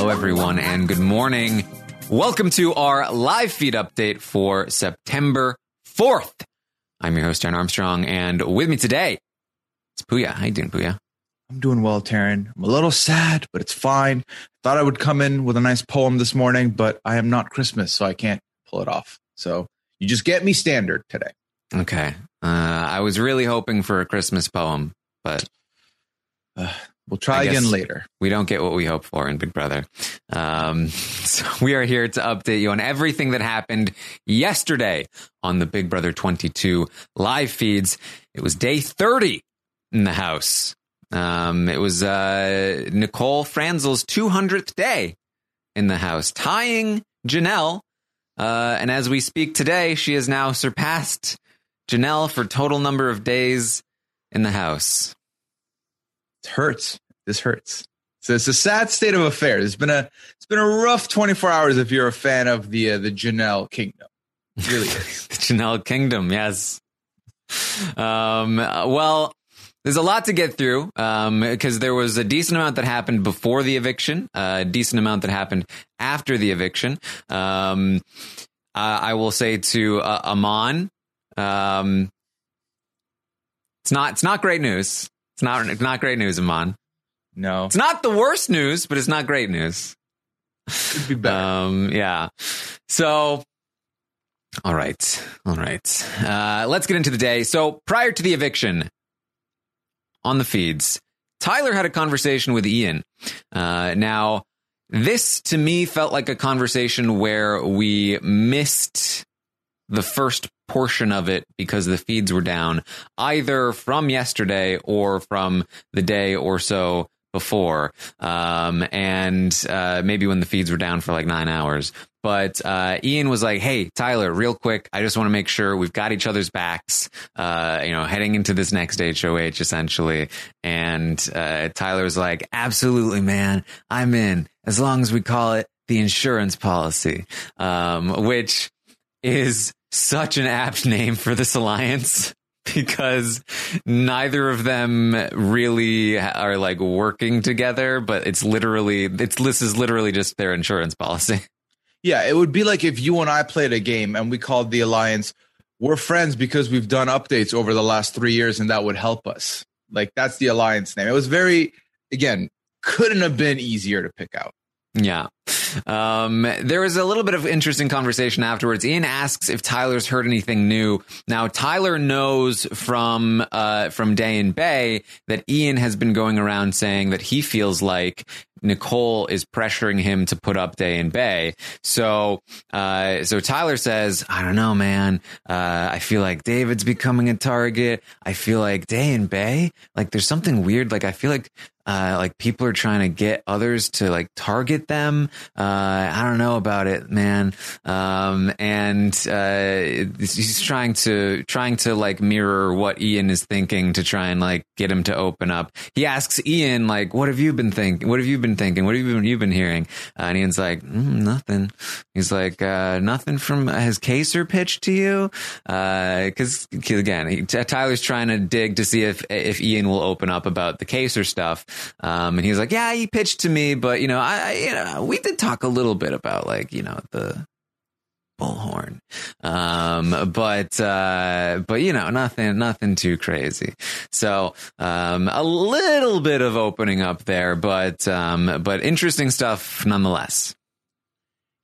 Hello, everyone, and good morning. Welcome to our live feed update for September 4th. I'm your host, Taran Armstrong, and with me today, it's Pooya. How you doing, Pooya? I'm doing well, Taran. I'm a little sad, but it's fine. Thought I would come in with a nice poem this morning, but I am not Christmas, so I can't pull it off. So you just get me standard today. Okay. Uh, I was really hoping for a Christmas poem, but Uh, we'll try again later. we don't get what we hope for in Big Brother. Um, so we are here to update you on everything that happened yesterday on the Big Brother 22 live feeds. It was day 30 in the house. Um, it was uh, Nicole Franzel's 200th day in the house, tying Janelle. Uh, and as we speak today, she has now surpassed Janelle for total number of days in the house. It hurts. This hurts. So it's a sad state of affairs. It's been a it's been a rough 24 hours if you're a fan of the uh, the Janelle Kingdom. It really is. the Janelle Kingdom, yes. Um, well, there's a lot to get through because there was a decent amount that happened before the eviction, a decent amount that happened after the eviction. Um, uh, I will say to uh, Amon, um, it's not it's not great news. It's not it's not great news, Amon. No, It's not the worst news, but it's not great news. could be better. Um, yeah. So, all right, all right. Uh, let's get into the day. So, prior to the eviction, on the feeds, Tyler had a conversation with Ian. Uh, now, this to me felt like a conversation where we missed the first portion of it because the feeds were down, either from yesterday or from the day or so before, um, and uh, maybe when the feeds were down for like nine hours. But uh, Ian was like, "Hey, Tyler, real quick, I just want to make sure we've got each other's backs. Uh, you know, heading into this next HOH, essentially." And uh, Tyler was like, "Absolutely, man, I'm in. As long as we call it the insurance policy," um, which is such an apt name for this alliance because neither of them really are like working together but it's literally it's this is literally just their insurance policy Yeah, it would be like if you and I played a game and we called the alliance. We're friends because we've done updates over the last three years, and that would help us. Like that's the alliance name. It was very, again, couldn't have been easier to pick out. Yeah. Um, there was a little bit of interesting conversation afterwards. Ian asks if Tyler's heard anything new. Now, Tyler knows from uh, from Day and Bay that Ian has been going around saying that he feels like Nicole is pressuring him to put up Day and Bay. So, uh, so Tyler says, "I don't know, man. Uh, I feel like David's becoming a target. I feel like Day and Bay, like there's something weird. Like I feel like." Uh, like people are trying to get others to like target them. Uh, I don't know about it, man. Um, and uh, he's trying to trying to like mirror what Ian is thinking to try and like get him to open up. He asks Ian like, "What have you been thinking? What have you been thinking? What have you been you've been hearing?" Uh, and Ian's like, mm, "Nothing." He's like, uh, "Nothing from his Kaysar pitch to you?" Because again, he, Tyler's trying to dig to see if if Ian will open up about the Kaysar stuff. Um, and he was like, "Yeah, he pitched to me, but you know, I, you know, we did talk a little bit about like you know the bullhorn, um, but uh, but you know, nothing, nothing too crazy. So um, a little bit of opening up there, but um, but interesting stuff nonetheless.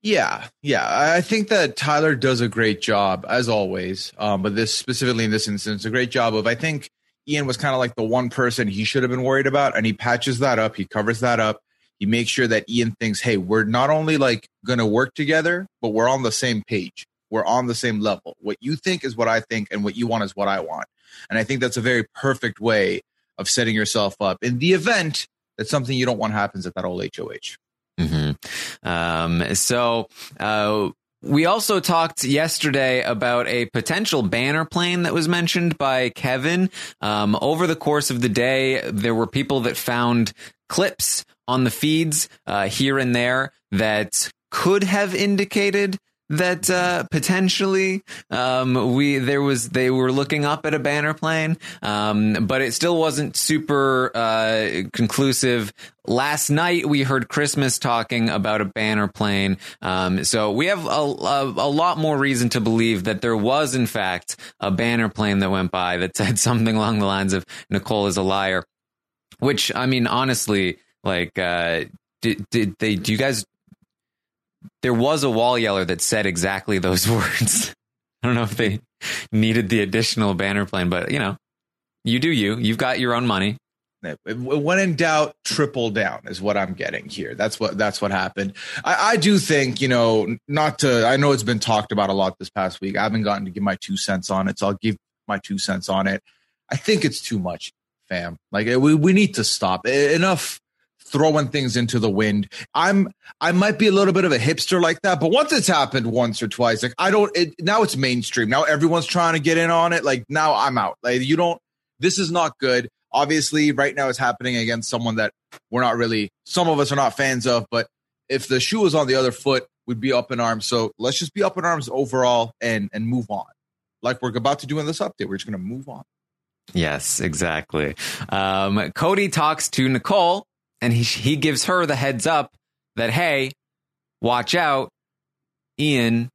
Yeah, yeah. I I think that Tyler does a great job as always. Um, but this specifically in this instance, a great job of I think Ian was kind of like the one person he should have been worried about, and he patches that up. He covers that up. He makes sure that Ian thinks, hey, we're not only like going to work together, but we're on the same page. We're on the same level. What you think is what I think, and what you want is what I want. And I think that's a very perfect way of setting yourself up in the event that something you don't want happens at that old HOH. Mm-hmm. Um, so, uh, we also talked yesterday about a potential banner plane that was mentioned by Kevin. Um, over the course of the day, there were people that found clips on the feeds uh, here and there that could have indicated that uh, potentially um, we there was they were looking up at a banner plane, um, but it still wasn't super uh, conclusive. Last night we heard Christmas talking about a banner plane, um, so we have a, a, a, lot more reason to believe that there was in fact a banner plane that went by that said something along the lines of "Nicole is a liar," which I mean honestly, like. Uh, did, did they do you guys there was a wall yeller that said exactly those words. I don't know if they needed the additional banner plane, but you know, you do you. You've got your own money. When in doubt, triple down is what I'm getting here. That's what that's what happened. I, I do think you know not to. I know it's been talked about a lot this past week. I haven't gotten to give my two cents on it, so I'll give my two cents on it. I think it's too much, fam. Like we we need to stop. Enough throwing things into the wind. I'm I might be a little bit of a hipster like that, but once it's happened once or twice, like I don't it, now it's mainstream. Now everyone's trying to get in on it. Like now I'm out. Like you don't this is not good. Obviously, right now it's happening against someone that we're not really some of us are not fans of, but if the shoe was on the other foot, we'd be up in arms. So let's just be up in arms overall and and move on. Like we're about to do in this update. We're just gonna move on. Yes, exactly. Um, Cody talks to Nicole and he he gives her the heads up that hey, watch out, Ian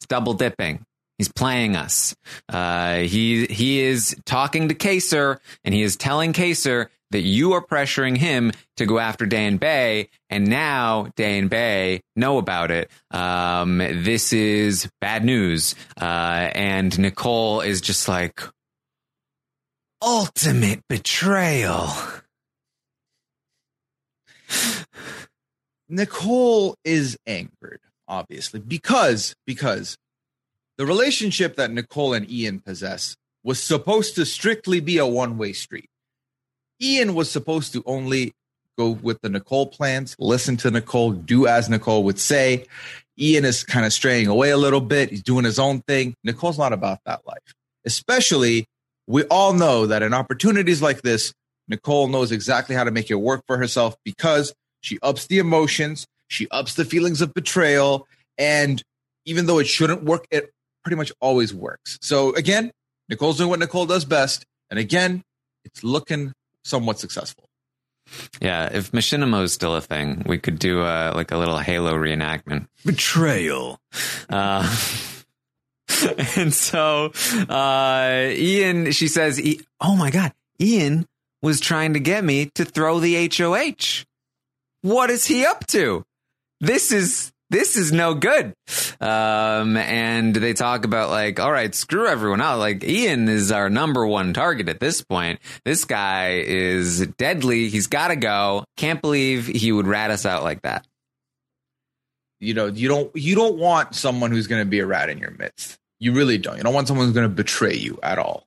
is double dipping. He's playing us. Uh, he he is talking to Kaysar, and he is telling Kaysar that you are pressuring him to go after Dan Bay, and now Dan Bay know about it. Um, this is bad news. Uh, and Nicole is just like ultimate betrayal. Nicole is angered, obviously, because because the relationship that Nicole and Ian possess was supposed to strictly be a one-way street. Ian was supposed to only go with the Nicole plans, listen to Nicole, do as Nicole would say. Ian is kind of straying away a little bit. He's doing his own thing. Nicole's not about that life. Especially, we all know that in opportunities like this, Nicole knows exactly how to make it work for herself because she ups the emotions, she ups the feelings of betrayal, and even though it shouldn't work, it pretty much always works. So again, Nicole's doing what Nicole does best, and again, it's looking somewhat successful. Yeah, if machinima is still a thing, we could do a, like a little Halo reenactment. Betrayal. Uh, and so uh, Ian, she says, "Oh my god, Ian was trying to get me to throw the HOH. What is he up to? This is this is no good. Um, and they talk about like, all right, screw everyone out. Like Ian is our number one target at this point. This guy is deadly. He's got to go. Can't believe he would rat us out like that. You know, you don't you don't want someone who's going to be a rat in your midst. You really don't. You don't want someone who's going to betray you at all.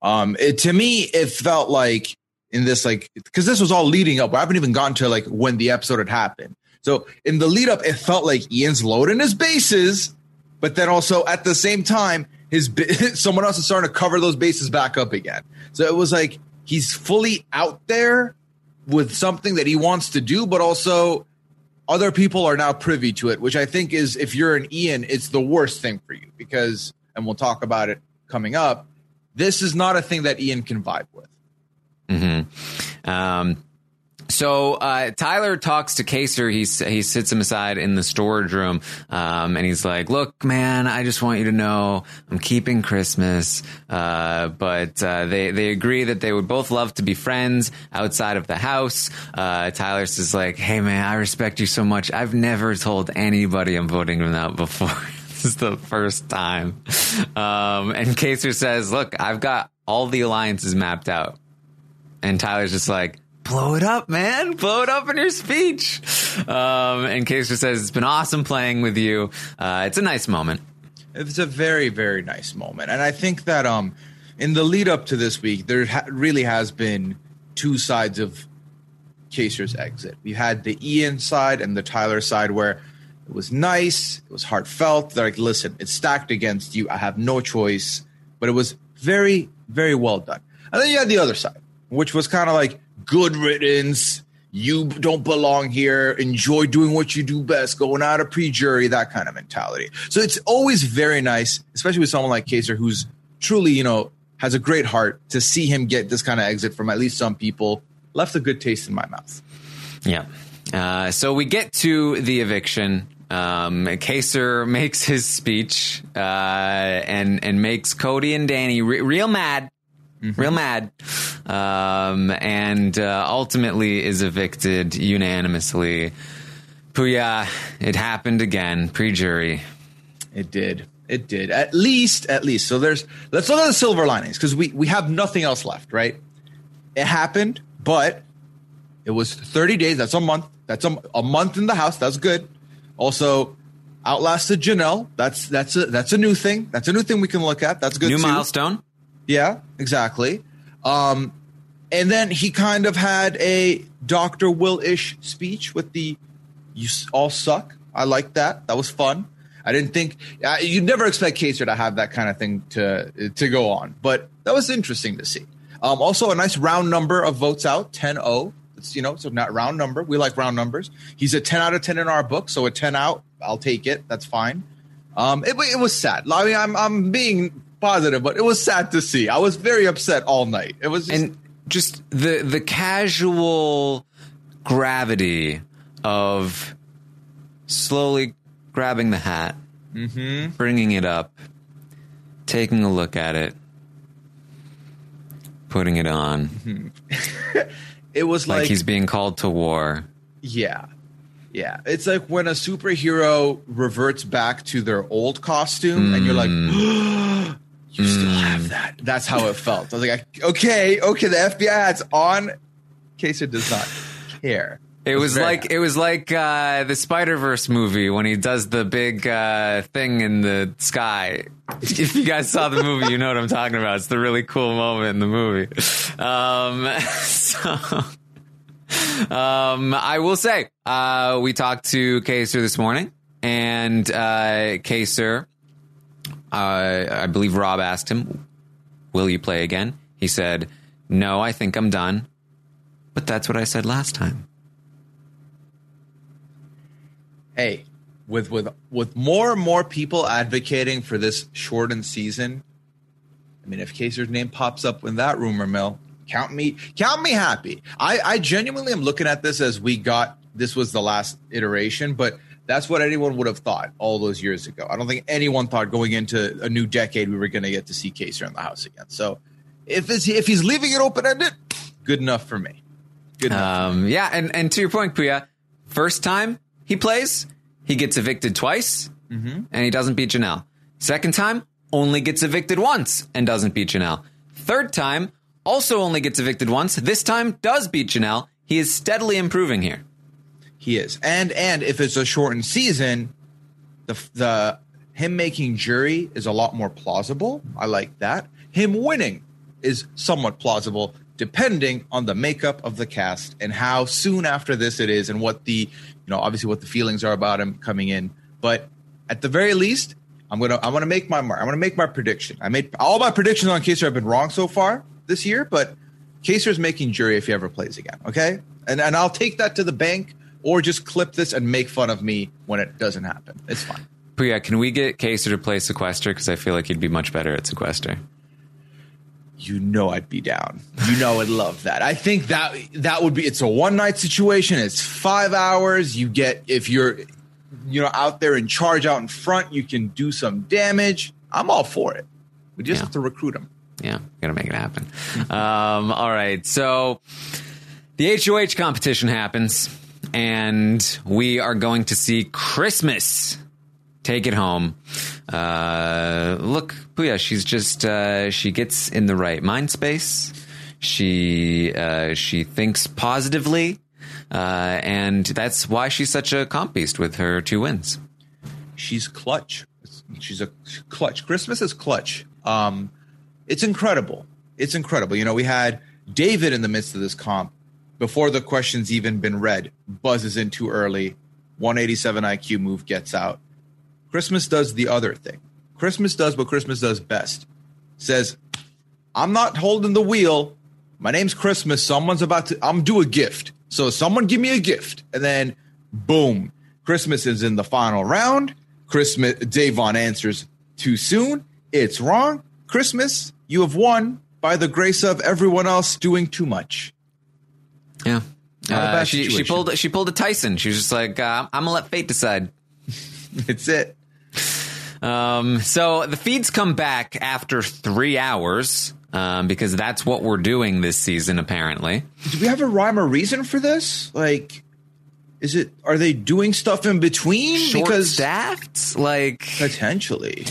Um, it, to me, it felt like in this like because this was all leading up. I haven't even gotten to like when the episode had happened. So in the lead up, it felt like Ian's loading his bases, but then also at the same time, his someone else is starting to cover those bases back up again. So it was like he's fully out there with something that he wants to do, but also other people are now privy to it, which I think is if you're an Ian, it's the worst thing for you because, and we'll talk about it coming up. This is not a thing that Ian can vibe with. Mm-hmm. Um, so uh, Tyler talks to Kaysar. He's he sits him aside in the storage room, um, and he's like, "Look, man, I just want you to know I'm keeping Christmas." Uh, but uh, they they agree that they would both love to be friends outside of the house. Uh, Tyler says, "Like, hey, man, I respect you so much. I've never told anybody I'm voting them out before." this is the first time. Um, and Kaysar says, "Look, I've got all the alliances mapped out." And Tyler's just like, blow it up, man. Blow it up in your speech. Um, and Kaysar says, it's been awesome playing with you. Uh, it's a nice moment. It's a very, very nice moment. And I think that um, in the lead up to this week, there ha- really has been two sides of Kaysar's exit. We had the Ian side and the Tyler side where it was nice, it was heartfelt. They're like, listen, it's stacked against you. I have no choice. But it was very, very well done. And then you had the other side, which was kind of like good riddance. You don't belong here. Enjoy doing what you do best, going out of pre jury, that kind of mentality. So it's always very nice, especially with someone like Kaysar, who's truly, you know, has a great heart to see him get this kind of exit from at least some people. Left a good taste in my mouth. Yeah. Uh, so we get to the eviction. Um, Kaysar makes his speech uh, and and makes Cody and Danny re- real mad, real mad, um, and uh, ultimately is evicted unanimously. Pooya, it happened again. Pre-jury. It did. It did. At least, at least. So there's let's look at the silver linings because we we have nothing else left, right? It happened, but it was 30 days. That's a month. That's a, a month in the house. That's good. Also, outlasted Janelle. That's that's a that's a new thing. That's a new thing we can look at. That's good. New too. milestone. Yeah, exactly. Um, and then he kind of had a Dr. Will ish speech with the "You all suck." I like that. That was fun. I didn't think uh, you'd never expect Kaysar to have that kind of thing to to go on, but that was interesting to see. Um, also, a nice round number of votes out 10 0. It's, you know, so not round number. We like round numbers. He's a 10 out of 10 in our book, so a 10 out, I'll take it. That's fine. Um, it, it was sad. I mean, I'm, I'm being positive, but it was sad to see. I was very upset all night. It was just, and just the the casual gravity of slowly grabbing the hat, Mm-hmm. bringing it up, taking a look at it, putting it on, it was like, like, he's being called to war. yeah, yeah. It's like when a superhero reverts back to their old costume, and you're like, Mm. you still have that. That's how it felt. I was like, okay, okay, the FBI hat's on. Kaysar does not care. It was very like it was like uh, the Spider Verse movie when he does the big uh, thing in the sky. If you guys saw the movie, you know what I'm talking about. It's the really cool moment in the movie. Um, so, um, I will say, uh, we talked to Kaysar this morning, and uh, Kaysar, uh, I believe Rob asked him, "Will you play again?" He said, "No, I think I'm done." But that's what I said last time. hey, with with with more and more people advocating for this shortened season, I mean, if Kaysar's name pops up in that rumor mill, count me count me happy. I, I genuinely am looking at this as we got this was the last iteration, but that's what anyone would have thought all those years ago. I don't think anyone thought going into a new decade we were going to get to see Kaysar in the house again. So if it's, if he's leaving it open ended, good enough for me. Good enough. Um, yeah, and, and to your point, Pooya, first time he plays, he gets evicted twice, and he doesn't beat Janelle. Second time, only gets evicted once and doesn't beat Janelle. Third time, also only gets evicted once. This time, does beat Janelle. He is steadily improving here. He is, and and if it's a shortened season, the the him making jury is a lot more plausible. I like that. Him winning is somewhat plausible, depending on the makeup of the cast and how soon after this it is, and what the you know obviously what the feelings are about him coming in. But at the very least, I'm gonna I'm gonna make my mark. I'm gonna make my prediction. I made all my predictions on Kaysar have been wrong so far this year, but Kaysar's making jury if he ever plays again. Okay, and and I'll take that to the bank or just clip this and make fun of me when it doesn't happen. It's fine. Pooya, can we get Kaysar to play Sequester? Because I feel like he'd be much better at Sequester. You know I'd be down. You know I'd love that. I think that that would be. It's a one night situation. It's five hours. You get if you're, you know, out there in charge out in front, you can do some damage. I'm all for it. We just Yeah. have to recruit him. Yeah, gotta make it happen. um, all right, so the HOH competition happens, and we are going to see Christmas take it home. Uh, look, Pooya, she's just uh, she gets in the right mind space. She uh, she thinks positively, uh, and that's why she's such a comp beast with her two wins. she's clutch. She's a clutch. Christmas is clutch. Um, it's incredible. It's incredible. You know, we had David in the midst of this comp before the question's even been read, buzzes in too early. 187 IQ move gets out. Christmas does the other thing. Christmas does what Christmas does best. Says, I'm not holding the wheel. My name's Christmas. Someone's about to, I'm due a gift. So someone give me a gift. And then boom, Christmas is in the final round. Christmas, Da'Vonne answers too soon. It's wrong. Christmas, you have won by the grace of everyone else doing too much. Yeah. Uh, she she pulled she pulled a Tyson. She was just like, uh, I'm gonna let fate decide. It's it. Um, so the feeds come back after three hours um, because that's what we're doing this season, apparently. Do we have a rhyme or reason for this? Like, is it, are they doing stuff in between? Short because staffed, like potentially.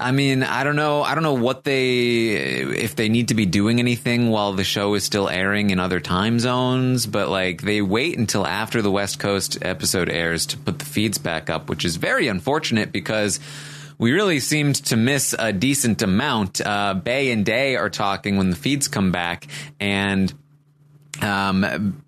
I mean, I don't know. I don't know what they if they need to be doing anything while the show is still airing in other time zones, but like they wait until after the West Coast episode airs to put the feeds back up, which is very unfortunate because we really seemed to miss a decent amount. Uh, Bay and Day are talking when the feeds come back, and um,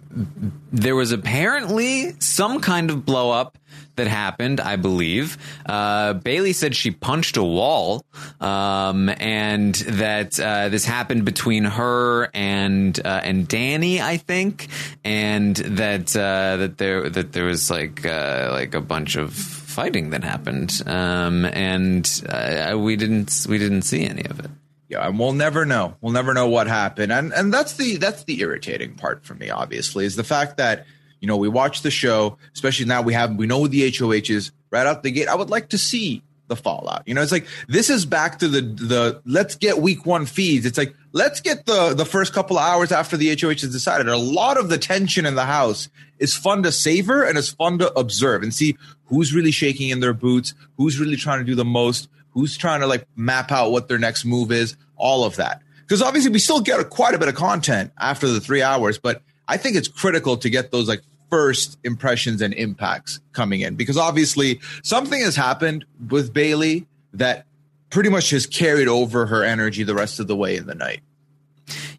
there was apparently some kind of blow up that happened, I believe. Uh, Bayleigh said she punched a wall, um, and that uh, this happened between her and uh, and Danny, I think, and that uh, that there that there was like uh, like a bunch of fighting that happened, um, and uh, we didn't we didn't see any of it. Yeah, and we'll never know. We'll never know what happened. And and that's the that's the irritating part for me, obviously, is the fact that, you know, we watch the show, especially now we have we know the HOH is right out the gate. I would like to see the fallout. You know, it's like this is back to the the let's get week one feeds. It's like let's get the the first couple of hours after the HOH is decided. A lot of the tension in the house is fun to savor and it's fun to observe and see who's really shaking in their boots, who's really trying to do the most, who's trying to like map out what their next move is, all of that. Because obviously we still get quite a bit of content after the three hours, but I think it's critical to get those like first impressions and impacts coming in because obviously something has happened with Bayleigh that pretty much has carried over her energy the rest of the way in the night.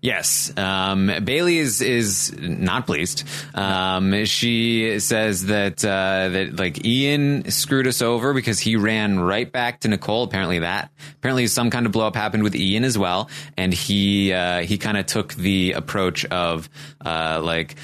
Yes, um, Bayleigh is is not pleased. Um, she says that uh, that like Ian screwed us over because he ran right back to Nicole. Apparently that apparently some kind of blow up happened with Ian as well, and he uh, he kind of took the approach of uh, like.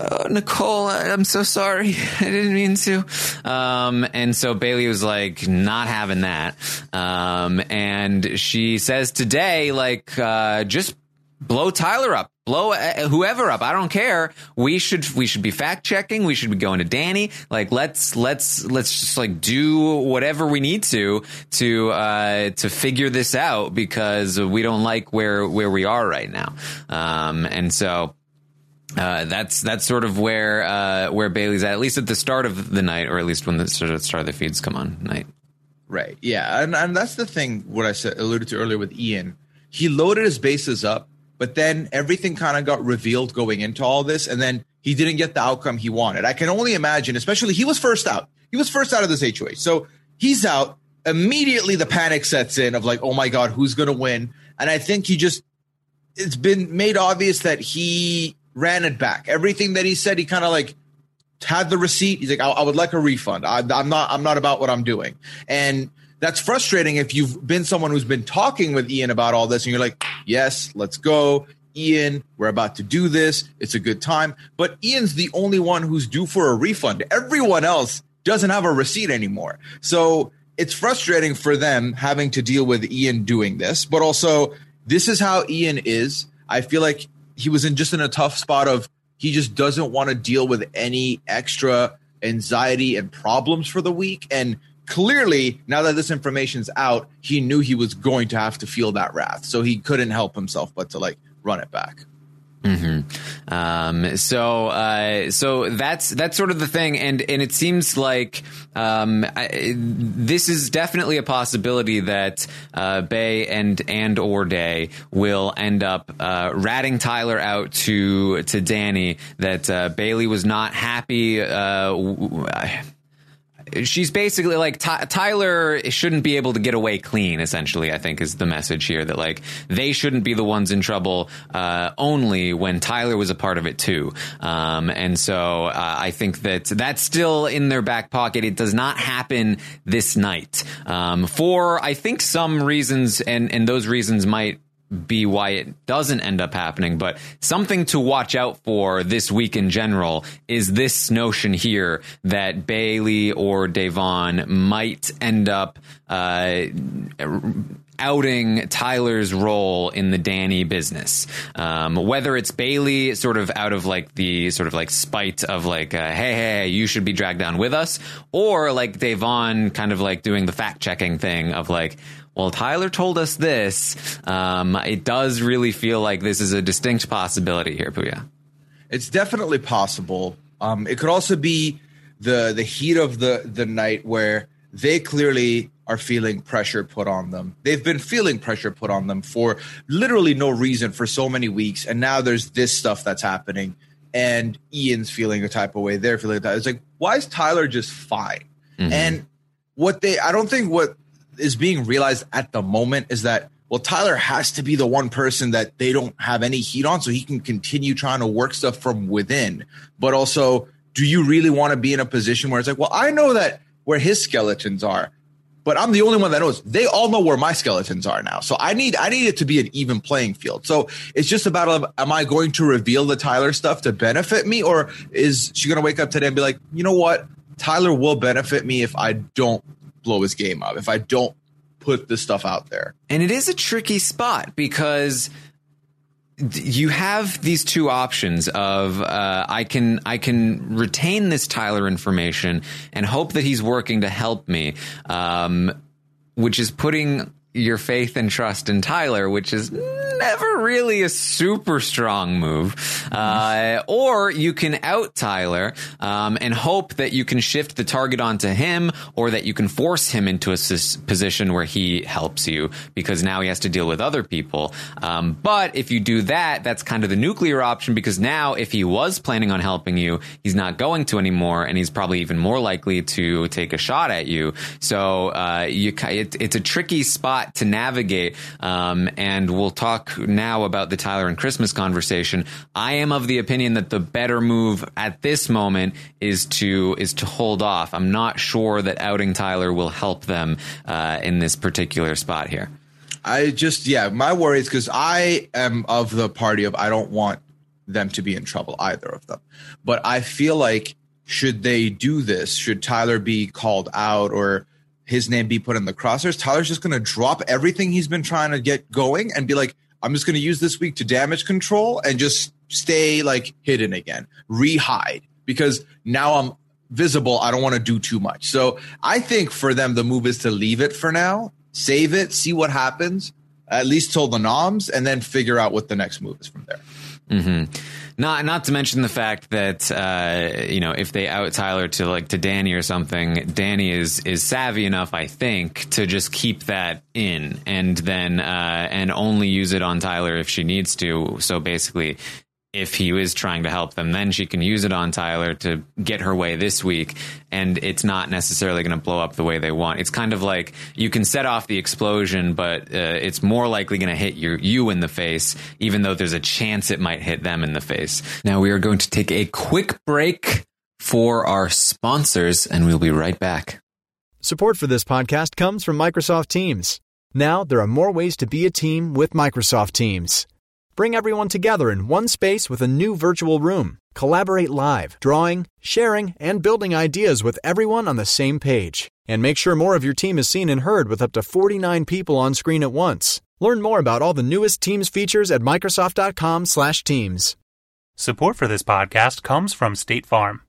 Oh, Nicole, I'm so sorry. I didn't mean to. Um, and so Bayleigh was like, not having that. Um, and she says today, like, uh, just blow Tyler up, blow uh, whoever up. I don't care. We should we should be fact checking. We should be going to Danny. Like let's let's let's just like do whatever we need to to uh, to figure this out because we don't like where where we are right now. Um, and so. Uh, that's that's sort of where uh, where Bayleigh's at, at least at the start of the night, or at least when the sort of start of the feeds come on night. Right. Yeah. And, and that's the thing, what I said, alluded to earlier with Ian. He loaded his bases up, but then everything kind of got revealed going into all this. And then he didn't get the outcome he wanted. I can only imagine, especially he was first out. He was first out of this HOH. So he's out. Immediately the panic sets in of like, oh my God, who's going to win? And I think he just, it's been made obvious that he ran it back. Everything that he said, he kind of like had the receipt. He's like, I, I would like a refund. I, I'm not, I'm not about what I'm doing. And that's frustrating if you've been someone who's been talking with Ian about all this and you're like, yes, let's go. Ian, we're about to do this. It's a good time. But Ian's the only one who's due for a refund. Everyone else doesn't have a receipt anymore. So it's frustrating for them having to deal with Ian doing this, but also this is how Ian is. I feel like he was in just in a tough spot of he just doesn't want to deal with any extra anxiety and problems for the week. And clearly, now that this information's out, he knew he was going to have to feel that wrath. So he couldn't help himself but to like run it back. Mm-hmm. Um, so, uh, so that's that's sort of the thing, and and it seems like um, I, this is definitely a possibility that uh, Bay and and or Day will end up uh, ratting Tyler out to to Danny. That uh, Bayleigh was not happy. Uh, she's basically like Ty- Tyler shouldn't be able to get away clean. Essentially, I think is the message here that like they shouldn't be the ones in trouble uh, only when Tyler was a part of it too. Um, and so uh, I think that that's still in their back pocket. It does not happen this night um, for I think some reasons, and and those reasons might be why it doesn't end up happening. But something to watch out for this week in general is this notion here that Bayleigh or Da'Vonne might end up uh, outing Tyler's role in the Danny business. Um, whether it's Bayleigh sort of out of like the sort of like spite of like, uh, hey, hey, you should be dragged down with us, or like Da'Vonne kind of like doing the fact checking thing of like, well, Tyler told us this. Um, it does really feel like this is a distinct possibility here, Pooya. It's definitely possible. Um, it could also be the the heat of the the night where they clearly are feeling pressure put on them. They've been feeling pressure put on them for literally no reason for so many weeks, and now there's this stuff that's happening, and Ian's feeling a type of way. They're feeling that. It's like, why is Tyler just fine? Mm-hmm. And what they, I don't think what is being realized at the moment is that well, Tyler has to be the one person that they don't have any heat on, so he can continue trying to work stuff from within. But also, do you really want to be in a position where it's like, well, I know that where his skeletons are, but I'm the only one that knows. They all know where my skeletons are now, so I need I need it to be an even playing field. So it's just about of am I going to reveal the Tyler stuff to benefit me, or is she going to wake up today and be like, you know what, Tyler will benefit me if I don't blow his game up, if I don't put this stuff out there. And it is a tricky spot because you have these two options of uh, I can I can retain this Tyler information and hope that he's working to help me, um, which is putting your faith and trust in Tyler, which is never really a super strong move. Uh, or you can out Tyler um, and hope that you can shift the target onto him, or that you can force him into a position where he helps you because now he has to deal with other people. Um, but if you do that, that's kind of the nuclear option because now if he was planning on helping you, he's not going to anymore, and he's probably even more likely to take a shot at you. So uh, you, it, it's a tricky spot to navigate, um, and we'll talk now about the Tyler and Christmas conversation. I am of the opinion that the better move at this moment is to is to hold off. I'm not sure that outing Tyler will help them uh, in this particular spot here. I just yeah, my worry is because I am of the party of I don't want them to be in trouble either of them, but I feel like should they do this, should Tyler be called out or his name be put in the crosshairs, Tyler's just going to drop everything he's been trying to get going and be like, I'm just going to use this week to damage control and just stay like hidden again, rehide because now I'm visible. I don't want to do too much. So I think for them, the move is to leave it for now, save it, see what happens, at least till the noms, and then figure out what the next move is from there. Mm-hmm. Not not to mention the fact that uh, you know if they out Tyler to like to Danny or something, Danny is is savvy enough, I think, to just keep that in and then uh, and only use it on Tyler if she needs to. So basically, if he is trying to help them, then she can use it on Tyler to get her way this week. And it's not necessarily going to blow up the way they want. It's kind of like you can set off the explosion, but uh, it's more likely going to hit your, you in the face, even though there's a chance it might hit them in the face. Now we are going to take a quick break for our sponsors, and we'll be right back. Support for this podcast comes from Microsoft Teams. Now there are more ways to be a team with Microsoft Teams. Bring everyone together in one space with a new virtual room. Collaborate live, drawing, sharing, and building ideas with everyone on the same page. And make sure more of your team is seen and heard with up to 49 people on screen at once. Learn more about all the newest Teams features at Microsoft.com/Teams. Support for this podcast comes from State Farm.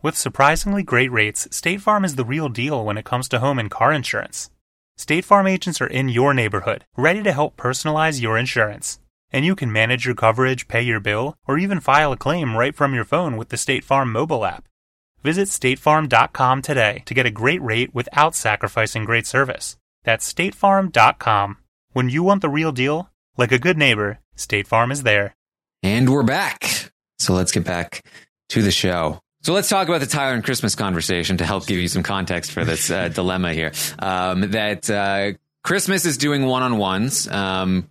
With surprisingly great rates, State Farm is the real deal when it comes to home and car insurance. State Farm agents are in your neighborhood, ready to help personalize your insurance and you can manage your coverage, pay your bill, or even file a claim right from your phone with the State Farm mobile app. Visit statefarm.com today to get a great rate without sacrificing great service. That's statefarm.com. When you want the real deal, like a good neighbor, State Farm is there. And we're back. So let's get back to the show. So let's talk about the Tyler and Christmas conversation to help give you some context for this uh, dilemma here. Um, that uh, Christmas is doing one on ones. Um,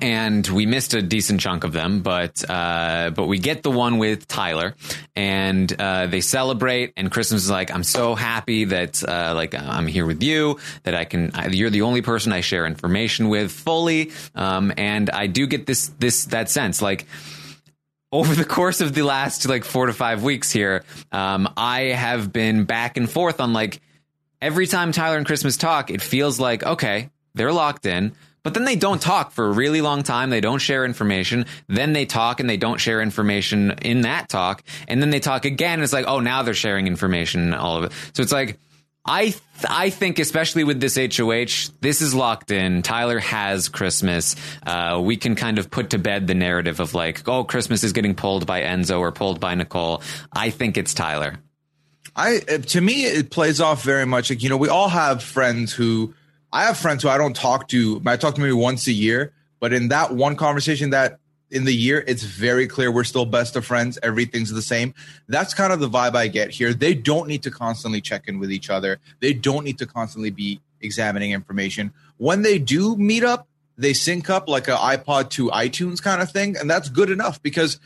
and we missed a decent chunk of them, but uh, but we get the one with Tyler, and uh, they celebrate. And Christmas is like, I'm so happy that uh, like I'm here with you, that I can. You're the only person I share information with fully, um, and I do get this this that sense like over the course of the last like four to five weeks here, um, I have been back and forth on like every time Tyler and Christmas talk, it feels like okay, they're locked in but then they don't talk for a really long time. They don't share information. Then they talk and they don't share information in that talk. And then they talk again. It's like, oh, now they're sharing information, all of it. So it's like, I th- I think especially with this HOH, this is locked in. Tyler has Christmas. Uh, we can kind of put to bed the narrative of like, oh, Christmas is getting pulled by Enzo or pulled by Nicole. I think it's Tyler. I to me it plays off very much like you know we all have friends who I have friends who I don't talk to. I talk to maybe once a year, but in that one conversation that in the year, it's very clear we're still best of friends. Everything's the same. That's kind of the vibe I get here. They don't need to constantly check in with each other. They don't need to constantly be examining information. When they do meet up, they sync up like an iPod to iTunes kind of thing. And that's good enough because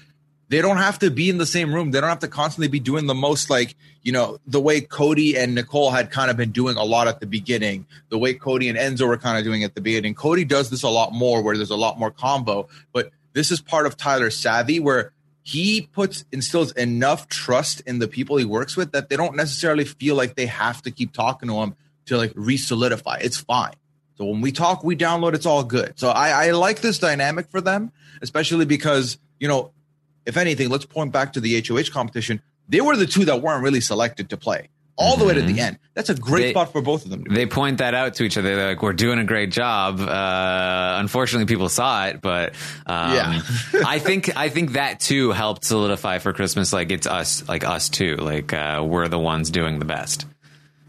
they don't have to be in the same room. They don't have to constantly be doing the most like, you know, the way Cody and Nicole had kind of been doing a lot at the beginning, the way Cody and Enzo were kind of doing at the beginning. Cody does this a lot more where there's a lot more combo, but this is part of Tyler's savvy where he puts instills enough trust in the people he works with that they don't necessarily feel like they have to keep talking to him to like re-solidify. It's fine. So when we talk, we download, it's all good. So I, I like this dynamic for them, especially because, you know, if anything, let's point back to the HOH competition. They were the two that weren't really selected to play all mm-hmm. the way to the mm-hmm. end. That's a great they, spot for both of them. They point that out to each other. They're like, "We're doing a great job." Uh, unfortunately, people saw it, but um, yeah, I think I think that too helped solidify for Christmas. Like it's us, like us too. Like uh, we're the ones doing the best.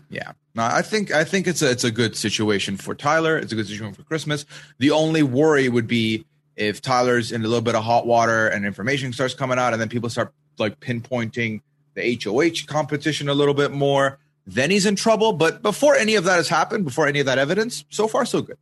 Yeah. No, I think I think it's a it's a good situation for Tyler. It's a good situation for Christmas. The only worry would be if Tyler's in a little bit of hot water and information starts coming out, and then people start like pinpointing the HOH competition a little bit more, then he's in trouble. But before any of that has happened, before any of that evidence, so far so good.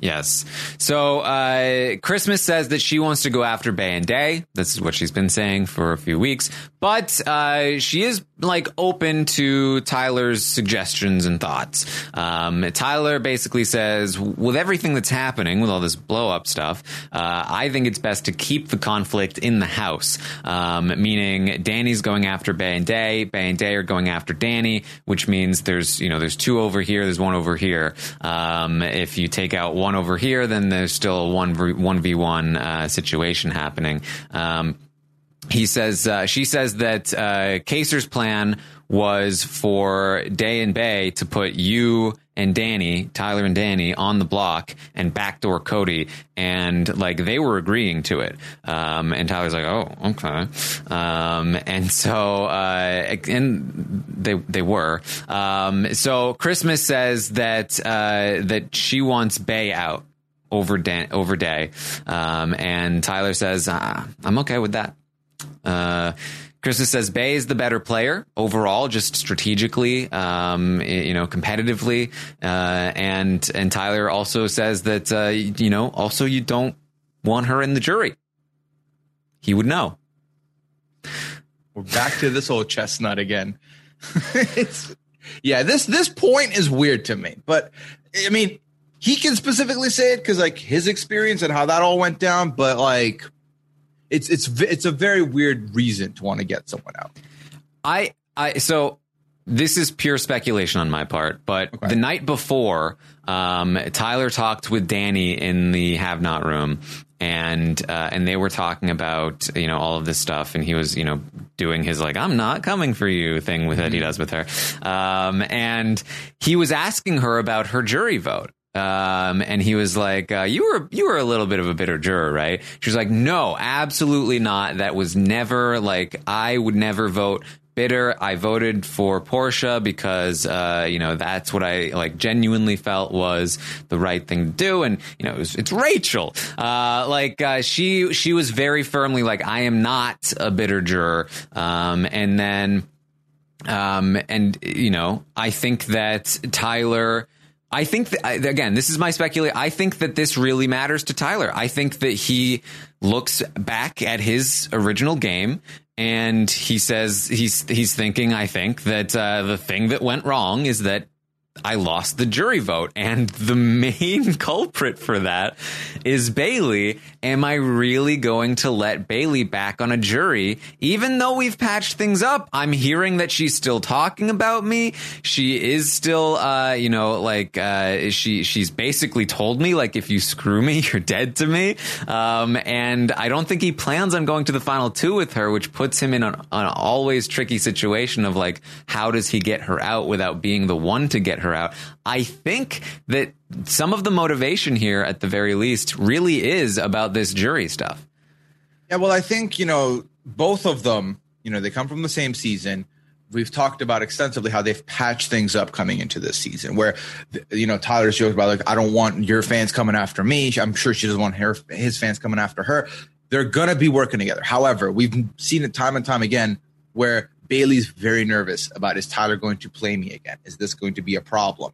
Yes. So uh, Christmas says that she wants to go after Bay and Day. This is what she's been saying for a few weeks. But uh, she is like open to Tyler's suggestions and thoughts. Um, Tyler basically says, with everything that's happening, with all this blow up stuff, uh, I think it's best to keep the conflict in the house. Um, meaning Danny's going after Bay and Day, Bay and Day are going after Danny, which means there's you know there's two over here, there's one over here. Um, if you take out one over here, then there's still one one v one uh, situation happening. Um, he says uh, she says that uh, plan was for Day and Bay to put you and Danny, Tyler and Danny, on the block and backdoor Cody, and like they were agreeing to it. Um, and Tyler's like, "Oh, okay." Um, and so, uh, and they they were. Um, so Christmas says that uh, that she wants Bay out over Dan- over Day, um, and Tyler says, ah, "I'm okay with that." Uh, Christmas says Bay is the better player overall, just strategically, um, you know, competitively. Uh, and and Tyler also says that uh, you know, also you don't want her in the jury. He would know. We're back to this old chestnut again. yeah, this this point is weird to me, but I mean, he can specifically say it because like his experience and how that all went down, but like it's it's it's a very weird reason to want to get someone out. I I so this is pure speculation on my part, but okay. the night before, um, Tyler talked with Danny in the Have Not room, and uh, and they were talking about you know all of this stuff, and he was you know doing his like I'm not coming for you thing with mm-hmm. that he does with her, um, and he was asking her about her jury vote, um, and he was like, uh, "You were you were a little bit of a bitter juror, right?" She was like, "No, absolutely not. That was never like I would never vote bitter. I voted for Porsche because uh, you know that's what I like genuinely felt was the right thing to do, and you know it was, it's Rachel. Uh, like uh, she she was very firmly like I am not a bitter juror, um, and then um, and you know I think that Tyler. I think that, again, this is my speculation. I think that this really matters to Tyler. I think that he looks back at his original game and he says he's he's thinking. I think that uh, the thing that went wrong is that I lost the jury vote. And the main culprit for that is Bayleigh. Am I really going to let Bayleigh back on a jury? Even though we've patched things up, I'm hearing that she's still talking about me. She is still, uh, you know, like, uh, she, she's basically told me, like, if you screw me, you're dead to me. Um, and I don't think he plans on going to the final two with her, which puts him in an, an always tricky situation of like, how does he get her out without being the one to get her out? I think that some of the motivation here, at the very least, really is about this jury stuff. Yeah, well, I think, you know, both of them, you know, they come from the same season. We've talked about extensively how they've patched things up coming into this season, where, you know, Tyler's joked about, like, I don't want your fans coming after me. I'm sure she doesn't want her, his fans coming after her. They're going to be working together. However, we've seen it time and time again where Bayleigh's very nervous about is Tyler going to play me again? Is this going to be a problem?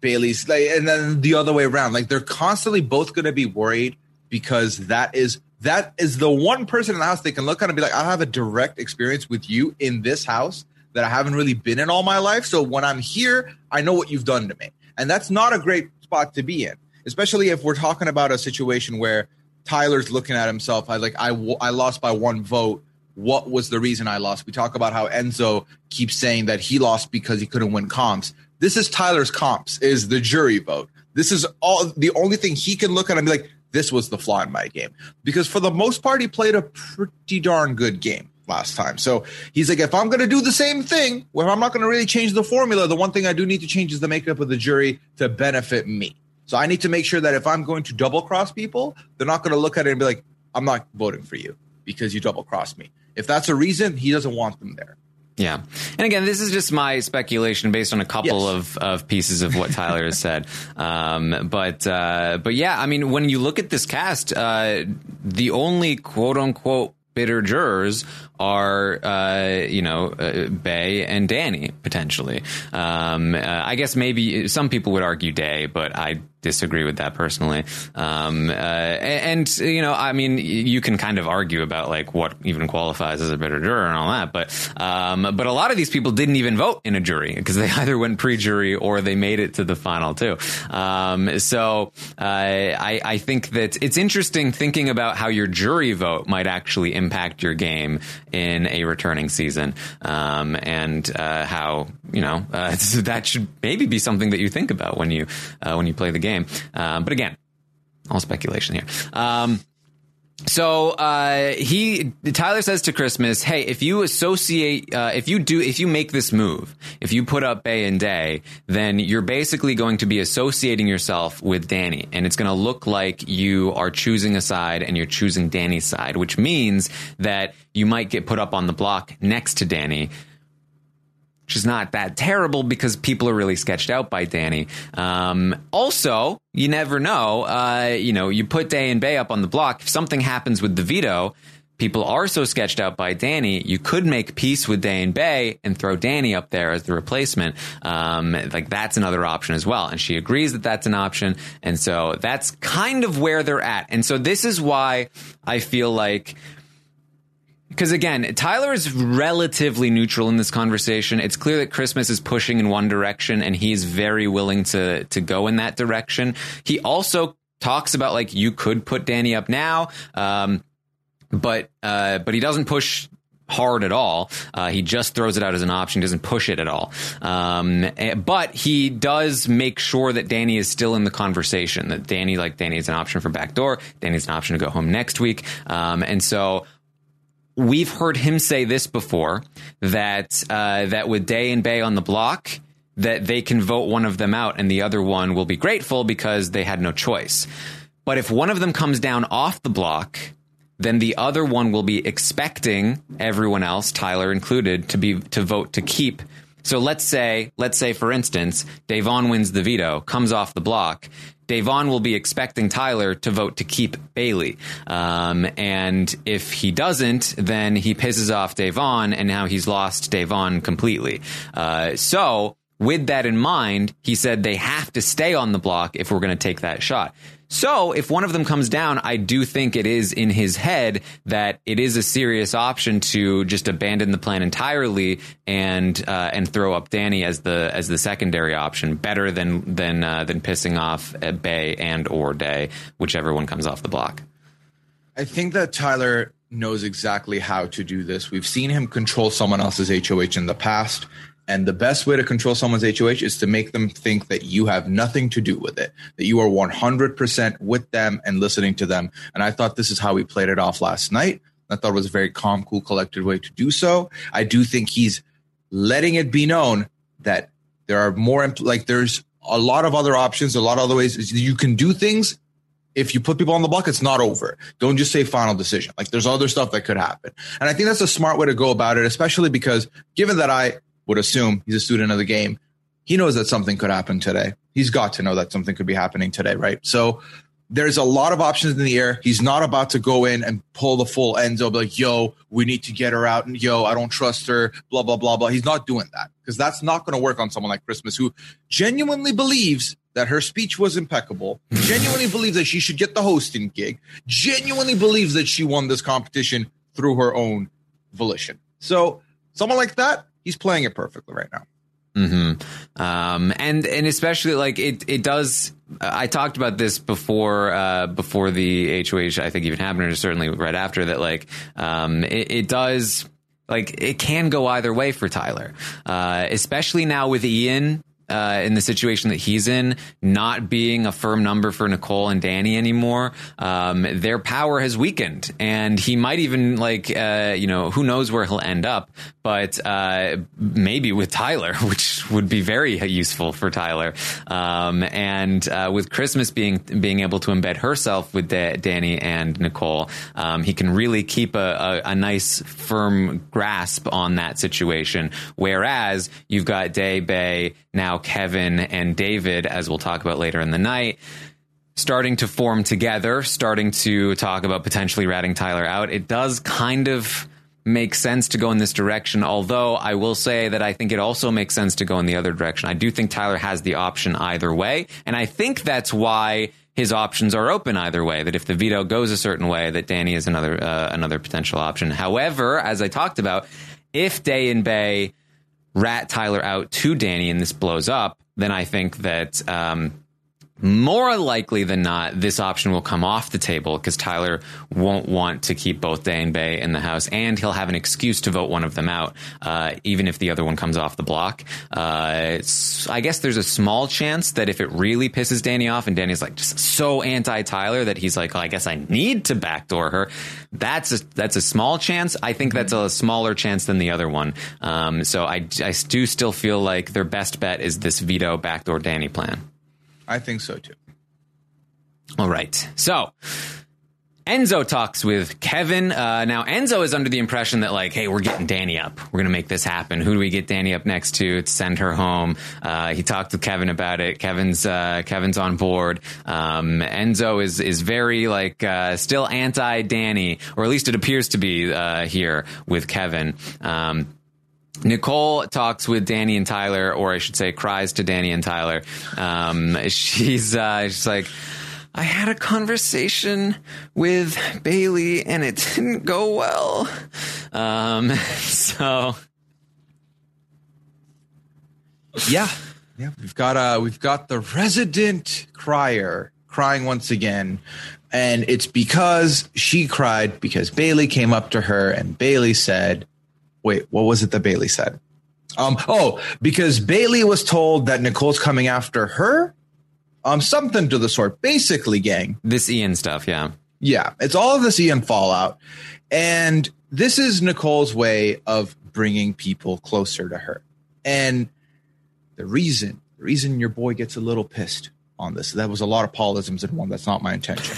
Bayleigh's like, and then the other way around. Like they're constantly both going to be worried because that is that is the one person in the house they can look at and be like, I have a direct experience with you in this house that I haven't really been in all my life. So when I'm here, I know what you've done to me, and that's not a great spot to be in, especially if we're talking about a situation where Tyler's looking at himself. I like I I lost by one vote what was the reason I lost. We talk about how Enzo keeps saying that he lost because he couldn't win comps. This is Tyler's comps, is the jury vote. This is all the only thing he can look at and be like, this was the flaw in my game. Because for the most part, he played a pretty darn good game last time. So he's like, if I'm going to do the same thing, where I'm not going to really change the formula, the one thing I do need to change is the makeup of the jury to benefit me. So I need to make sure that if I'm going to double cross people, they're not going to look at it and be like, I'm not voting for you because you double crossed me. If that's a reason, he doesn't want them there. Yeah. And again, this is just my speculation based on a couple yes. of, of pieces of what Tyler has said. Um, but, uh, but yeah, I mean, when you look at this cast, uh, the only quote unquote bitter jurors are, uh, you know, uh, Bay and Danny potentially. Um, uh, I guess maybe some people would argue Day, but I disagree with that personally. Um, uh, and, and, you know, I mean, you can kind of argue about like what even qualifies as a better juror and all that, but um, but a lot of these people didn't even vote in a jury because they either went pre-jury or they made it to the final too. Um, so uh, I I think that it's interesting thinking about how your jury vote might actually impact your game in a returning season, um, and uh, how you know uh, that should maybe be something that you think about when you uh, when you play the game. Um, but again, all speculation here. Um, so uh, he Tyler says to Christmas, "Hey, if you associate, uh, if you do, if you make this move, if you put up Bay and Day, then you're basically going to be associating yourself with Danny, and it's going to look like you are choosing a side and you're choosing Danny's side, which means that you might get put up on the block next to Danny." Which is not that terrible because people are really sketched out by Danny. Um, also, you never know. Uh, you know, you put Day and Bay up on the block. If something happens with the veto, people are so sketched out by Danny, you could make peace with Day and Bay and throw Danny up there as the replacement. Um, like that's another option as well. And she agrees that that's an option. And so that's kind of where they're at. And so this is why I feel like because again, Tyler is relatively neutral in this conversation. It's clear that Christmas is pushing in one direction and he's very willing to to go in that direction. He also talks about like you could put Danny up now, um, but uh, but he doesn't push hard at all. Uh, he just throws it out as an option, doesn't push it at all. Um, eh, but he does make sure that Danny is still in the conversation. That Danny, like Danny, is an option for backdoor. Danny's an option to go home next week. Um, and so we've heard him say this before that uh, that with Day and Bay on the block, that they can vote one of them out and the other one will be grateful because they had no choice. But if one of them comes down off the block, then the other one will be expecting everyone else, Tyler included, to be to vote to keep. So let's say, let's say for instance, Da'Vonne wins the veto, comes off the block. Da'Vonne will be expecting Tyler to vote to keep Bayleigh. Um, and if he doesn't, then he pisses off Da'Vonne and now he's lost Da'Vonne completely. Uh, so with that in mind, he said they have to stay on the block if we're going to take that shot. So if one of them comes down, I do think it is in his head that it is a serious option to just abandon the plan entirely and uh, and throw up Danny as the as the secondary option, better than than uh, than pissing off Bay and or Day, whichever one comes off the block. I think that Tyler knows exactly how to do this. We've seen him control someone else's HOH in the past. And the best way to control someone's HOH is to make them think that you have nothing to do with it, that you are 100% with them and listening to them. And I thought this is how we played it off last night. I thought it was a very calm, cool, collected way to do so. I do think he's letting it be known that there are more, like, there's a lot of other options, a lot of other ways you can do things. If you put people on the block, it's not over. Don't just say final decision. Like, there's other stuff that could happen. And I think that's a smart way to go about it, especially because given that I, would assume he's a student of the game. He knows that something could happen today. He's got to know that something could be happening today, right? So there's a lot of options in the air. He's not about to go in and pull the full Enzo, be like, yo, we need to get her out. And yo, I don't trust her, blah, blah, blah, blah. He's not doing that because that's not going to work on someone like Christmas who genuinely believes that her speech was impeccable, genuinely believes that she should get the hosting gig, genuinely believes that she won this competition through her own volition. So someone like that, he's playing it perfectly right now. Mm-hmm. Um, and and especially like it it does. I talked about this before uh, before the HOH. I think even happened, or certainly right after that. Like um, it, it does like it can go either way for Tyler, uh, especially now with Ian uh, in the situation that he's in, not being a firm number for Nicole and Danny anymore, um, their power has weakened, and he might even like uh, you know who knows where he'll end up, but uh, maybe with Tyler, which would be very useful for Tyler, um, and uh, with Christmas being being able to embed herself with da- Danny and Nicole, um, he can really keep a, a, a nice firm grasp on that situation. Whereas you've got Day Bay now Kevin and David, as we'll talk about later in the night, starting to form together, starting to talk about potentially ratting Tyler out. It does kind of make sense to go in this direction, although I will say that I think it also makes sense to go in the other direction. I do think Tyler has the option either way, and I think that's why his options are open either way. That if the veto goes a certain way, that Danny is another uh, another potential option. However, as I talked about, if Day and Bay rat Tyler out to Danny and this blows up, then I think that um, more likely than not, this option will come off the table because Tyler won't want to keep both Day and Bay in the house, and he'll have an excuse to vote one of them out, uh, even if the other one comes off the block. Uh, I guess there's a small chance that if it really pisses Danny off, and Danny's like just so anti Tyler that he's like, oh, I guess I need to backdoor her. That's a, that's a small chance. I think that's a smaller chance than the other one. Um, so I, I do still feel like their best bet is this veto backdoor Danny plan. I think so too. All right. So Enzo talks with Kevin. Uh, now, Enzo is under the impression that, like, hey, we're getting Danny up. We're going to make this happen. Who do we get Danny up next to to send her home? Uh, he talked to Kevin about it. Kevin's uh, Kevin's on board. Um, Enzo is is very like uh, still anti Danny, or at least it appears to be uh, here with Kevin. Um, Nicole talks with Danny and Tyler, or I should say, cries to Danny and Tyler. Um, she's uh, she's like, I had a conversation with Bayleigh and it didn't go well. Um, so, yeah, yeah, we've got uh, we've got the resident crier crying once again. And it's because she cried because Bayleigh came up to her and Bayleigh said, wait, what was it that Bayleigh said? Um, oh, because Bayleigh was told that Nicole's coming after her. Um, something to the sort. Basically, gang. This Ian stuff, yeah. Yeah, it's all of this Ian fallout. And this is Nicole's way of bringing people closer to her. And the reason, the reason your boy gets a little pissed on this, that was a lot of Paulisms in one. That's not my intention.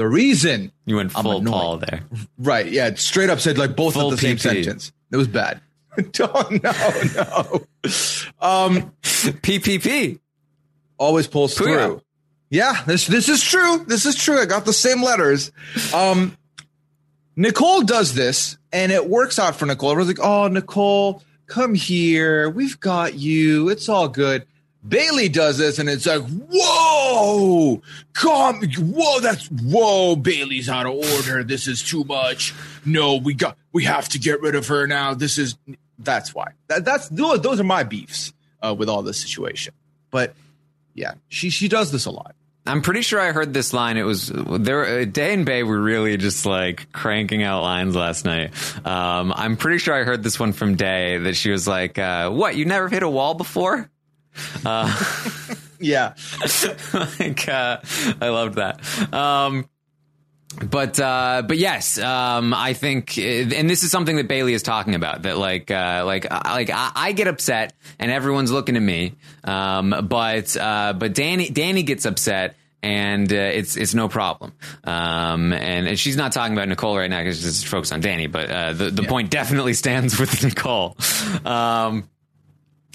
The reason You went I'm full annoyed. Paul there. Right. Yeah. Straight up said like both Full of the same sentence. It was bad. Don't no no. Um, PPP. always pulls through. Yeah, this this is true. This is true. I got the same letters. Um, Nicole does this, and it works out for Nicole. Everyone's like, "Oh, Nicole, come here. We've got you. It's all good." Bayleigh does this, and it's like, "Whoa, come, whoa, that's whoa." Bayleigh's out of order. This is too much. No, we got, we have to get rid of her now. This is that's why. That, that's those, those are my beefs uh, with all this situation. But yeah, she she does this a lot. I'm pretty sure I heard this line. It was there. Uh, Day and Bay were really just like cranking out lines last night. Um, I'm pretty sure I heard this one from Day that she was like, uh, "What? You never hit a wall before?" Uh, Yeah, like, uh, I loved that. Um, but uh, but yes, um, I think, and this is something that Bayleigh is talking about. That like uh, like uh, like I, I get upset, and everyone's looking at me. Um, but uh, but Danny Danny gets upset. And uh, it's it's no problem, um, and, and she's not talking about Nicole right now because she's focused on Danny. But uh, the the point definitely stands with Nicole. Um,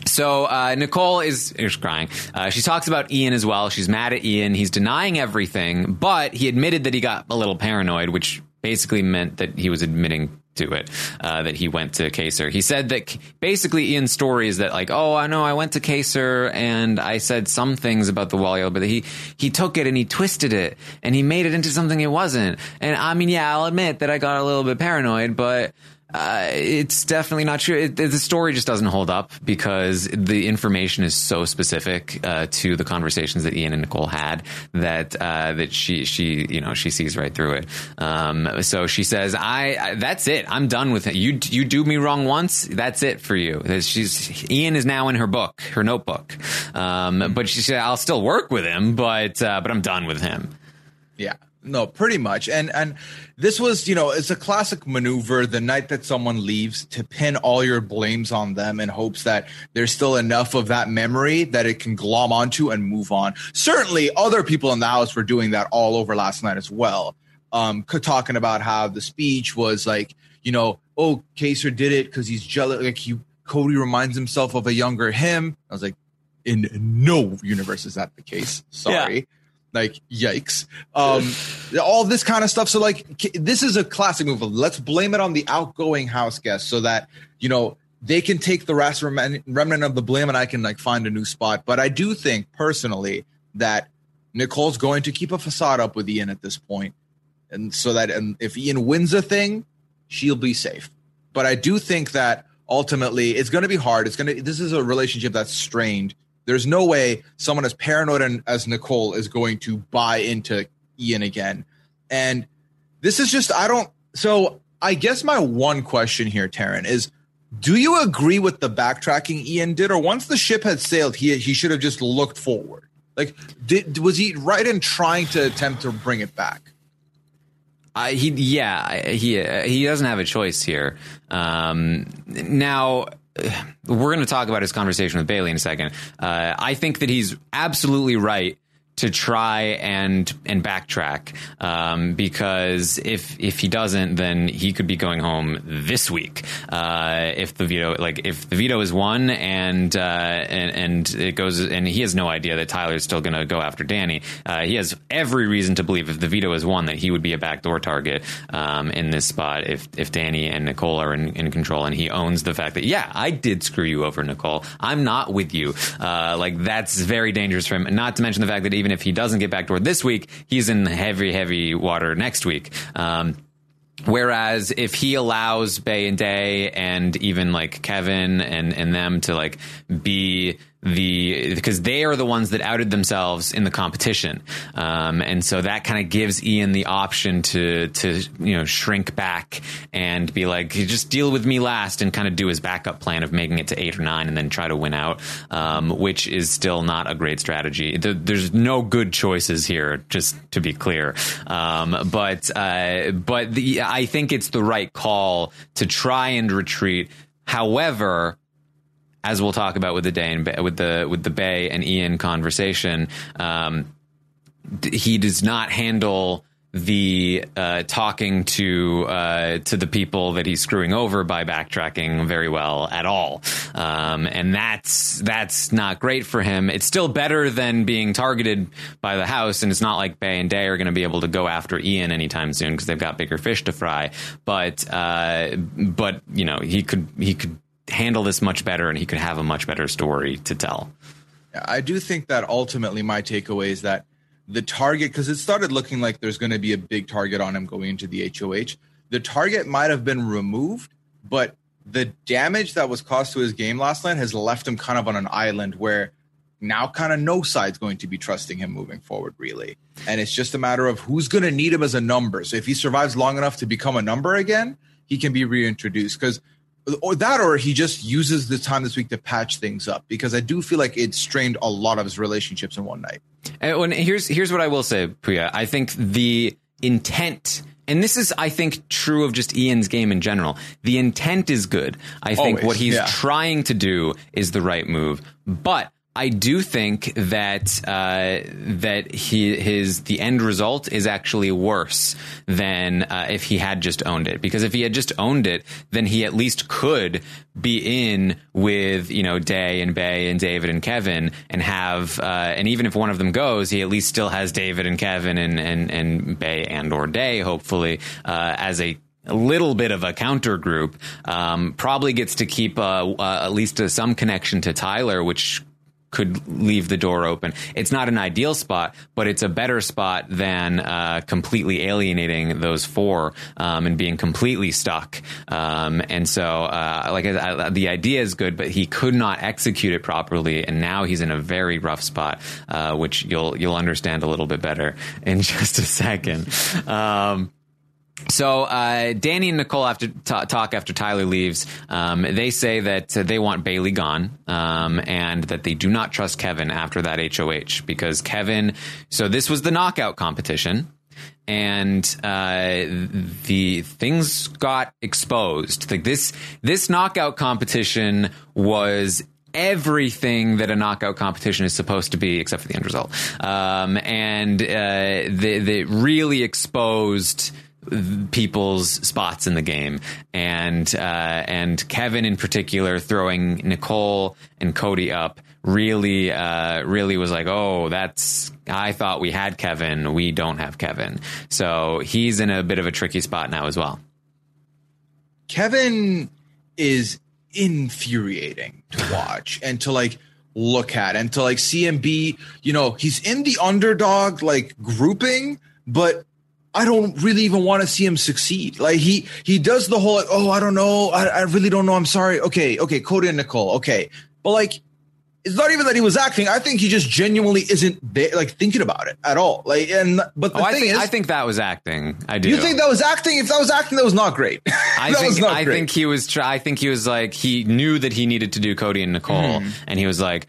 so uh, Nicole is, is crying. Uh, she talks about Ian as well. She's mad at Ian. He's denying everything, but he admitted that he got a little paranoid, which basically meant that he was admitting to it uh, that he went to Kaysar. He said that basically Ian's story is that like, oh, I know I went to Kaysar and I said some things about the wall, but he he took it and he twisted it and he made it into something it wasn't. And I mean, yeah, I'll admit that I got a little bit paranoid, but uh, it's definitely not true. It, the story just doesn't hold up because the information is so specific uh, to the conversations that Ian and Nicole had that uh, that she she you know she sees right through it. Um, so she says, "I, I that's it. I'm done with it. You you do me wrong once. That's it for you." She's Ian is now in her book, her notebook. Um, but she said, "I'll still work with him, but uh, but I'm done with him." yeah, no, pretty much. And and this was, you know, it's a classic maneuver. The night that someone leaves, to pin all your blames on them in hopes that there's still enough of that memory that it can glom onto and move on. Certainly, other people in the house were doing that all over last night as well. Um, talking about how the speech was like, you know, oh, Kaysar did it because he's jealous. Like he, Cody reminds himself of a younger him. I was like, in no universe is that the case. Sorry. Like, yikes. Um, all this kind of stuff. So, like, this is a classic move. Let's blame it on the outgoing house guest so that, you know, they can take the rest remnant of the blame and I can, like, find a new spot. But I do think personally that Nicole's going to keep a facade up with Ian at this point, And so that and if Ian wins a thing, she'll be safe. But I do think that ultimately it's going to be hard. It's going to, this is a relationship that's strained. There's no way someone as paranoid as Nicole is going to buy into Ian again. And this is just, I don't, so I guess my one question here, Taran, is do you agree with the backtracking Ian did? Or once the ship had sailed, he, he should have just looked forward? Like, did, was he right in trying to attempt to bring it back? Uh, he, yeah, he he doesn't have a choice here. Um, now, we're going to talk about his conversation with Bayleigh in a second. Uh, I think that he's absolutely right to try and and backtrack um, because if if he doesn't, then he could be going home this week. Uh, if the veto, like if the veto is won and uh, and and it goes, and he has no idea that Tyler is still going to go after Danny. Uh, he has every reason to believe if the veto is won that he would be a backdoor target um, in this spot if if Danny and Nicole are in, in control and he owns the fact that yeah, I did screw you over, Nicole. I'm not with you. Uh, like that's very dangerous for him. Not to mention the fact that even if he doesn't get backdoor this week, he's in heavy, heavy water next week. Um, Whereas if he allows Bay and Day and even like Kevin and, and them to like be the because they are the ones that outed themselves in the competition, um, and so that kind of gives Ian the option to to you know shrink back and be like just deal with me last and kind of do his backup plan of making it to eight or nine and then try to win out, um, which is still not a great strategy. There- There's no good choices here, just to be clear. Um, but uh, but the, I think it's the right call to try and retreat. However, as we'll talk about with the day and with the with the Bay and Ian conversation, um, d- he does not handle the uh, talking to uh, to the people that he's screwing over by backtracking very well at all, um, and that's that's not great for him. It's still better than being targeted by the House, and it's not like Bay and Day are going to be able to go after Ian anytime soon because they've got bigger fish to fry. But uh, but you know he could he could handle this much better, and he could have a much better story to tell. I do think that ultimately my takeaway is that the target because it started looking like there's going to be a big target on him going into the HOH. The target might have been removed, but the damage that was caused to his game last night has left him kind of on an island where now kind of no side's going to be trusting him moving forward really and it's just a matter of who's going to need him as a number so if he survives long enough to become a number again he can be reintroduced because or that or he just uses the time this week to patch things up because i do feel like it strained a lot of his relationships in one night and oh, when, here's here's what I will say, Pooya. I think the intent and this is, I think, true of just Ian's game in general. The intent is good. I think Always, what he's yeah. trying to do is the right move. But I do think that uh, that he his the end result is actually worse than uh, if he had just owned it. Because if he had just owned it, then he at least could be in with you know Day and Bay and David and Kevin and have uh, and even if one of them goes, he at least still has David and Kevin and and and Bay and or Day hopefully uh, as a a little bit of a counter group, um, probably gets to keep uh, uh, at least uh, some connection to Tyler, which could leave the door open. It's not an ideal spot, but it's a better spot than uh, completely alienating those four um, and being completely stuck. Um, and so, uh, like I, I, the idea is good, but he could not execute it properly, and now he's in a very rough spot, uh, which you'll you'll understand a little bit better in just a second. Um, so uh, Danny and Nicole have to t- talk after Tyler leaves. Um, they say that they want Bayleigh gone um, and that they do not trust Kevin after that HOH because Kevin. So this was the knockout competition. And uh, the things got exposed. Like this, this knockout competition was everything that a knockout competition is supposed to be, except for the end result. Um, and uh, they, they really exposed people's spots in the game, and uh, and Kevin in particular throwing Nicole and Cody up really uh, really was like, oh, that's I thought we had Kevin, we don't have Kevin, so he's in a bit of a tricky spot now as well. Kevin is infuriating to watch and to like look at and to like see him be, you know, he's in the underdog like grouping, but I don't really even want to see him succeed. Like he he does the whole like, oh I don't know I, I really don't know I'm sorry okay okay Cody and Nicole okay but like it's not even that he was acting I think he just genuinely isn't there, like thinking about it at all like and but the oh, I thing think is I think that was acting. I do. you think that was acting if that was acting that was not great I think I great. think he was. Try, I think he was like he knew that he needed to do Cody and Nicole, Mm-hmm. and he was like.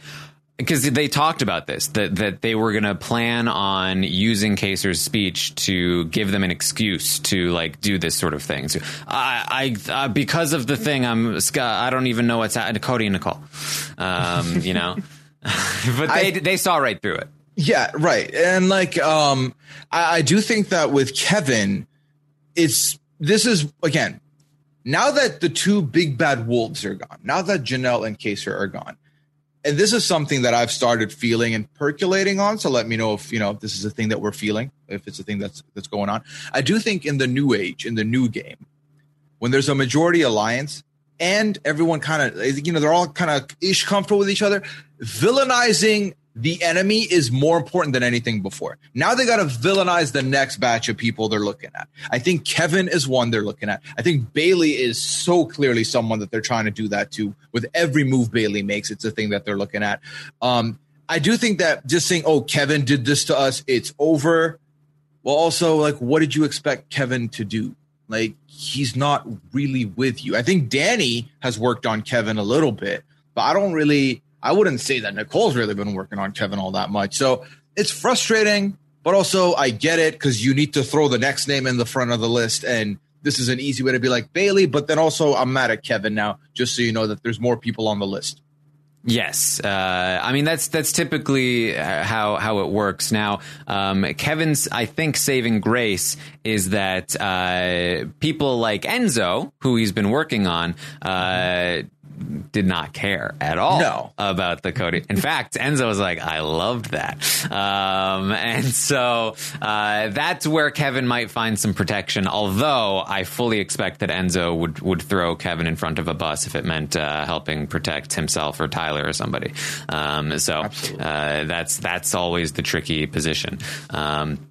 Because they talked about this, that that they were going to plan on using Kaysar's speech to give them an excuse to like do this sort of thing. So I, I uh, because of the thing, I'm I don't even know what's happening Cody and Nicole, um, you know. but they I- they saw right through it. Yeah, right. And like, um, I, I do think that with Kevin, it's this is again, now that the two big bad wolves are gone, now that Janelle and Kaysar are gone, and this is something that I've started feeling and percolating on. So let me know if you know if this is a thing that we're feeling, if it's a thing that's that's going on. I do think in the new age, in the new game, when there's a majority alliance and everyone kind of you know they're all kind of ish comfortable with each other villainizing the enemy is more important than anything before. Now they got to villainize the next batch of people they're looking at. I think kevin is one they're looking at. I think bayleigh is so clearly someone that they're trying to do that to with every move bayleigh makes. It's a thing that they're looking at. Um i do think that just saying oh kevin did this to us it's over. Well, also, like, what did you expect Kevin to do? Like, he's not really with you. I think Danny has worked on Kevin a little bit, but I don't really, I wouldn't say that Nicole's really been working on Kevin all that much. So it's frustrating, but also I get it because you need to throw the next name in the front of the list. And this is an easy way to be like Bayleigh, but then also I'm mad at Kevin now, just so you know that there's more people on the list. Yes, uh, I mean that's that's typically uh, how how it works. Now, um, Kevin's I think saving grace is that uh, people like Enzo, who he's been working on, uh, did not care at all No. about the Cody. In fact, Enzo was like, I loved that. Um, and so uh, that's where Kevin might find some protection, although I fully expect that Enzo would, would throw Kevin in front of a bus if it meant uh, helping protect himself or Tyler or somebody. Um, so uh, that's, that's always the tricky position. Um,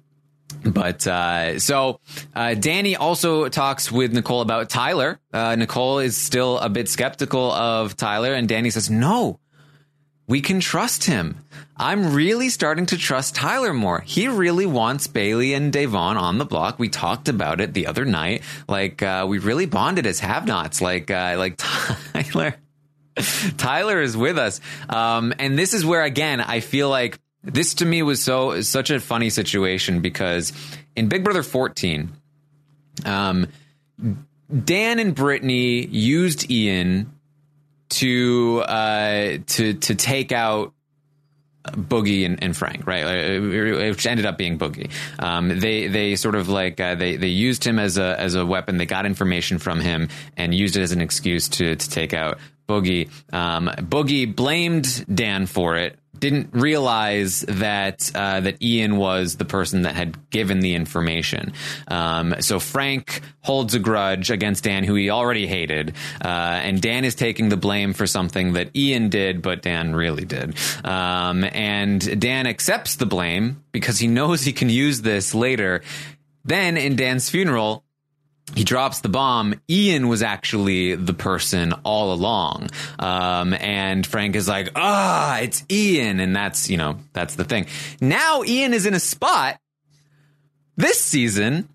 but uh, so uh, Danny also talks with Nicole about Tyler. Uh, Nicole is still a bit skeptical of Tyler, and Danny says, "No, we can trust him. I'm really starting to trust Tyler more. He really wants Bayleigh and Da'Vonne on the block. We talked about it the other night. Like uh, we really bonded as have-nots. Like uh, like Tyler." Tyler is with us. Um, and this is where, again, I feel like this to me was so such a funny situation because in Big Brother 14, um, Dan and Britney used Ian to uh, to to take out Boogie and, and Frank, right? Which ended up being Boogie. Um, they they sort of like uh, they they used him as a as a weapon. They got information from him and used it as an excuse to to take out Boogie. Um, Boogie blamed Dan for it. Didn't realize that uh, that Ian was the person that had given the information. Um, so Frank holds a grudge against Dan, who he already hated, uh, and Dan is taking the blame for something that Ian did, but Dan really did. Um, and Dan accepts the blame because he knows he can use this later. Then in Dan's funeral, he drops the bomb. Ian was actually the person all along. Um, and Frank is like, ah, it's Ian. And that's, you know, that's the thing. Now Ian is in a spot this season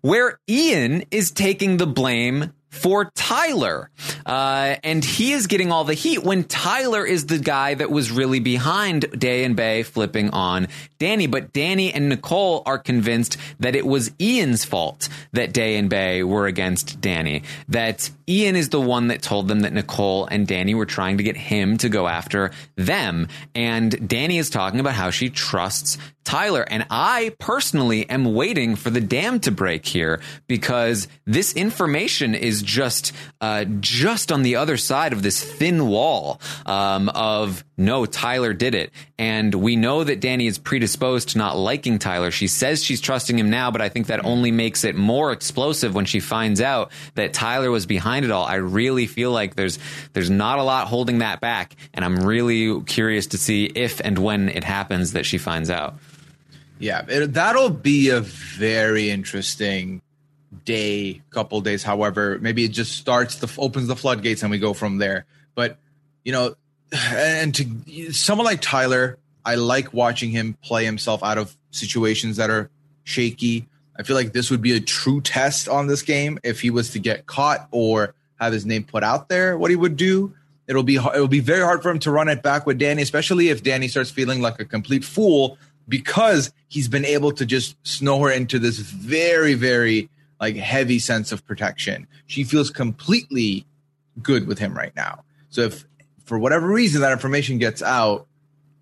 where Ian is taking the blame for Tyler. Uh, and he is getting all the heat when Tyler is the guy that was really behind Day and Bay flipping on Danny. But Danny and Nicole are convinced that it was Ian's fault that Day and Bay were against Danny. That Ian is the one that told them that Nicole and Danny were trying to get him to go after them. And Danny is talking about how she trusts Tyler. And I personally am waiting for the dam to break here because this information is just uh, just on the other side of this thin wall um, of no, Tyler did it. And we know that Danny is predisposed to not liking Tyler. She says she's trusting him now, but I think that only makes it more explosive when she finds out that Tyler was behind it all. I really feel like there's there's not a lot holding that back, and I'm really curious to see if and when it happens that she finds out. Yeah, it, that'll be a very interesting day, couple days. However, maybe it just starts the opens the floodgates and we go from there. But you know, and to someone like Tyler, I like watching him play himself out of situations that are shaky. I feel like this would be a true test on this game if he was to get caught or have his name put out there. What he would do. It'll be it'll be very hard for him to run it back with Danny, especially if Danny starts feeling like a complete fool because he's been able to just snow her into this very very like heavy sense of protection. She feels completely good with him right now. So if for whatever reason that information gets out,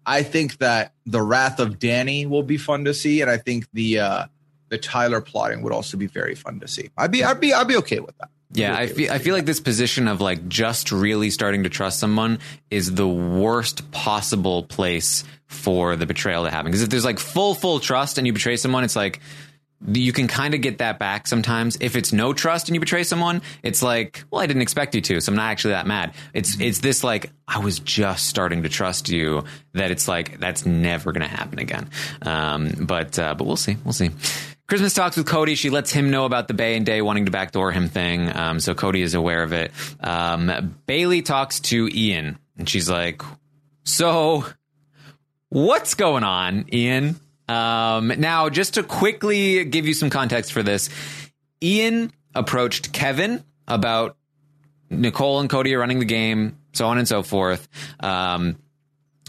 I think that the wrath of Danny will be fun to see, and I think the uh, the Tyler plotting would also be very fun to see. I'd be I'd be I'd be okay with that. Yeah, I feel I feel like this position of like just really starting to trust someone is the worst possible place for the betrayal to happen. Because if there's like full full trust and you betray someone, it's like you can kind of get that back sometimes. If it's no trust and you betray someone, it's like, well, I didn't expect you to, so I'm not actually that mad. It's it's this like I was just starting to trust you that it's like that's never going to happen again. Um, but uh, but we'll see, we'll see. Christmas talks with Cody. She lets him know about the Bay and Day wanting to backdoor him thing. Um, so Cody is aware of it. Um, Bayleigh talks to Ian and she's like, so what's going on, Ian? Um, now, just to quickly give you some context for this, Ian approached Kevin about Nicole and Cody are running the game, so on and so forth. Um,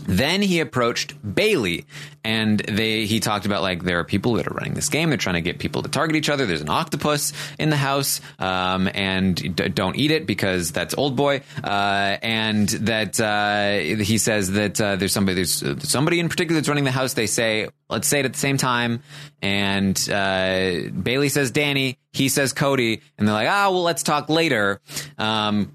Then he approached Bayleigh, and they he talked about like there are people that are running this game. They're trying to get people to target each other. There's an octopus in the house, um, and d- don't eat it because that's old boy. Uh, and that uh, he says that uh, there's somebody there's somebody in particular that's running the house. They say let's say it at the same time, and uh, Bayleigh says Danny, he says Cody, and they're like ah well let's talk later. Um,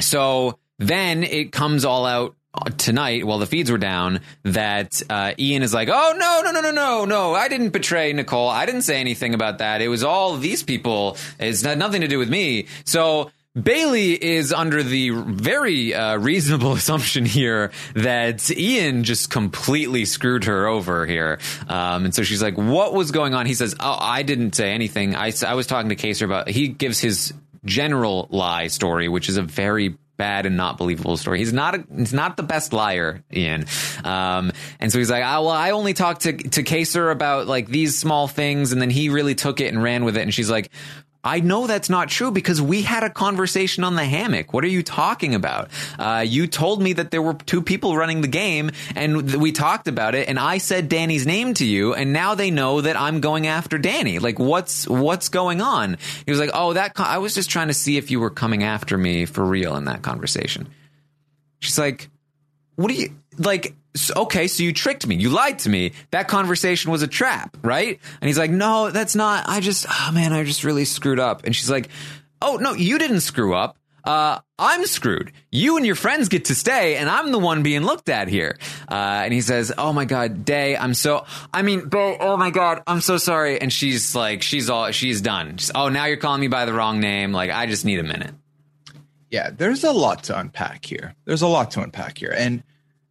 so then it comes all out tonight while the feeds were down that uh, Ian is like, oh no no no no no no I didn't betray Nicole I didn't say anything about that it was all these people it's had nothing to do with me so. Bayleigh is under the very uh, reasonable assumption here that Ian just completely screwed her over here. Um, and so she's like, What was going on? He says, Oh, I didn't say anything. I, I was talking to Kaysar about, he gives his general lie story, which is a very bad and not believable story. He's not a, he's not the best liar, Ian. Um, and so he's like, oh, well, I only talked to to Kaysar about like these small things, and then he really took it and ran with it. And she's like. I know that's not true because we had a conversation on the hammock. What are you talking about? Uh, you told me that there were two people running the game and we talked about it and I said Danny's name to you and now they know that I'm going after Danny. Like what's, what's going on? He was like, Oh, that, I was just trying to see if you were coming after me for real in that conversation. She's like, what do you like? Okay, so you tricked me. You lied to me. That conversation was a trap, right? And he's like, no, that's not. I just, oh man, I just really screwed up. And she's like, oh no, you didn't screw up. Uh, I'm screwed. You and your friends get to stay, and I'm the one being looked at here. Uh, and he says, "Oh my God, Day, I'm so. I mean, Day, oh my God, I'm so sorry." And she's like, she's all, she's done. She's, oh, now you're calling me by the wrong name. Like, I just need a minute. Yeah, there's a lot to unpack here. There's a lot to unpack here. And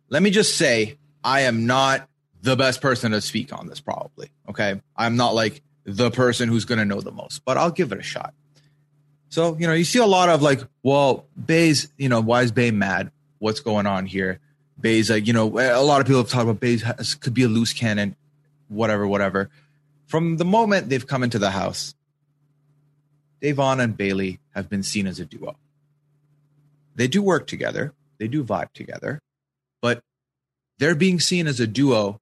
let me just say, I am not the best person to speak on this, probably. Okay. I'm not like the person who's going to know the most, but I'll give it a shot. So, you know, you see a lot of like, well, Bay's, you know, why is Bay mad? What's going on here? Bay's like, you know, a lot of people have talked about Bay has, could be a loose cannon, whatever, whatever. From the moment they've come into the house, Da'Vonne and Bayleigh have been seen as a duo they do work together, they do vibe together, they're being seen as a duo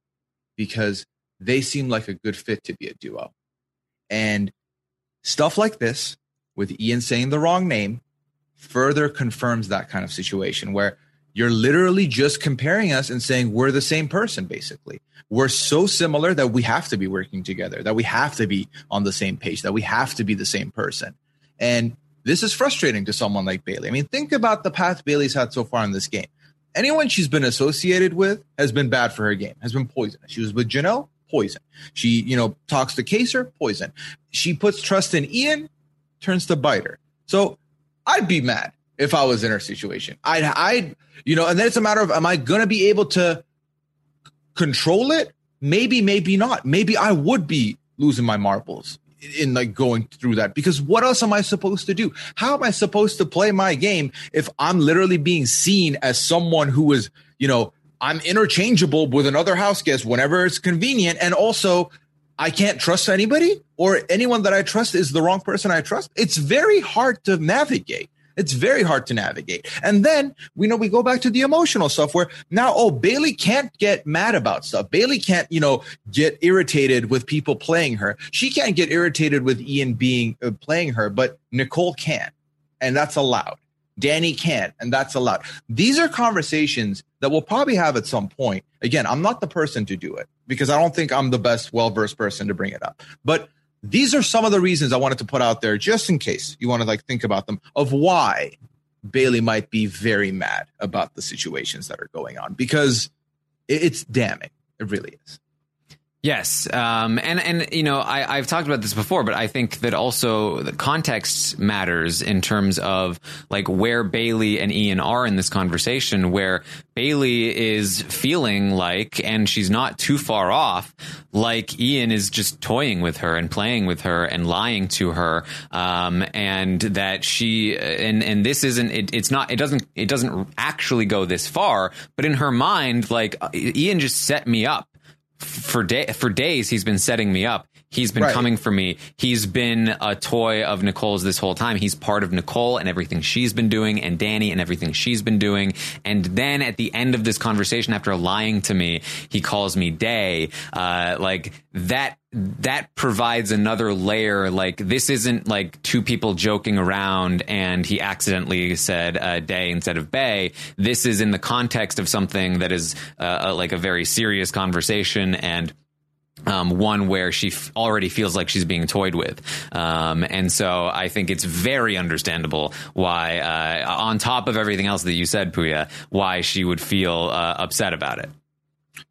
because they seem like a good fit to be a duo. And stuff like this, with Ian saying the wrong name, further confirms that kind of situation where you're literally just comparing us and saying we're the same person, basically. We're so similar that we have to be working together, that we have to be on the same page, that we have to be the same person. And this is frustrating to someone like Bayleigh. I mean, think about the path Bayleigh's had so far in this game. Anyone she's been associated with has been bad for her game, has been poisonous. She was with Janelle, poison. She, you know, talks to Kaysar, poison. She puts trust in Ian, turns to bite her. So I'd be mad if I was in her situation. I'd, I'd, you know, and then it's a matter of, am I going to be able to control it? Maybe, maybe not. Maybe I would be losing my marbles in like going through that because what else am I supposed to do? How am I supposed to play my game if I'm literally being seen as someone who is, you know, I'm interchangeable with another house guest whenever it's convenient and also I can't trust anybody or anyone that I trust is the wrong person I trust. It's very hard to navigate. It's very hard to navigate. And then we know we go back to the emotional stuff where now, oh, Bayleigh can't get mad about stuff. Bayleigh can't, you know, get irritated with people playing her. She can't get irritated with Ian being uh, playing her, but Nicole can. And that's allowed. Danny can, and that's allowed. These are conversations that we'll probably have at some point. Again, I'm not the person to do it because I don't think I'm the best, well versed person to bring it up. But these are some of the reasons I wanted to put out there, just in case you want to like think about them, of why Bayleigh might be very mad about the situations that are going on because it's damning. It really is. Yes, um, and and you know I, I've talked about this before, but I think that also the context matters in terms of like where Bayleigh and Ian are in this conversation. Where Bayleigh is feeling like, and she's not too far off, like Ian is just toying with her and playing with her and lying to her, um, and that she and and this isn't it, it's not it doesn't it doesn't actually go this far, but in her mind, like Ian just set me up for day for days he's been setting me up. He's been Right. coming for me. He's been a toy of Nicole's this whole time. He's part of Nicole and everything she's been doing, and Danny and everything she's been doing. And then at the end of this conversation, after lying to me, he calls me Day. Uh, like that. That provides another layer. Like this isn't like two people joking around, and he accidentally said uh, Day instead of Bay. This is in the context of something that is uh, like a very serious conversation and um, one where she f- already feels like she's being toyed with. Um, and so I think it's very understandable why, uh, on top of everything else that you said, Pooya, why she would feel uh, upset about it.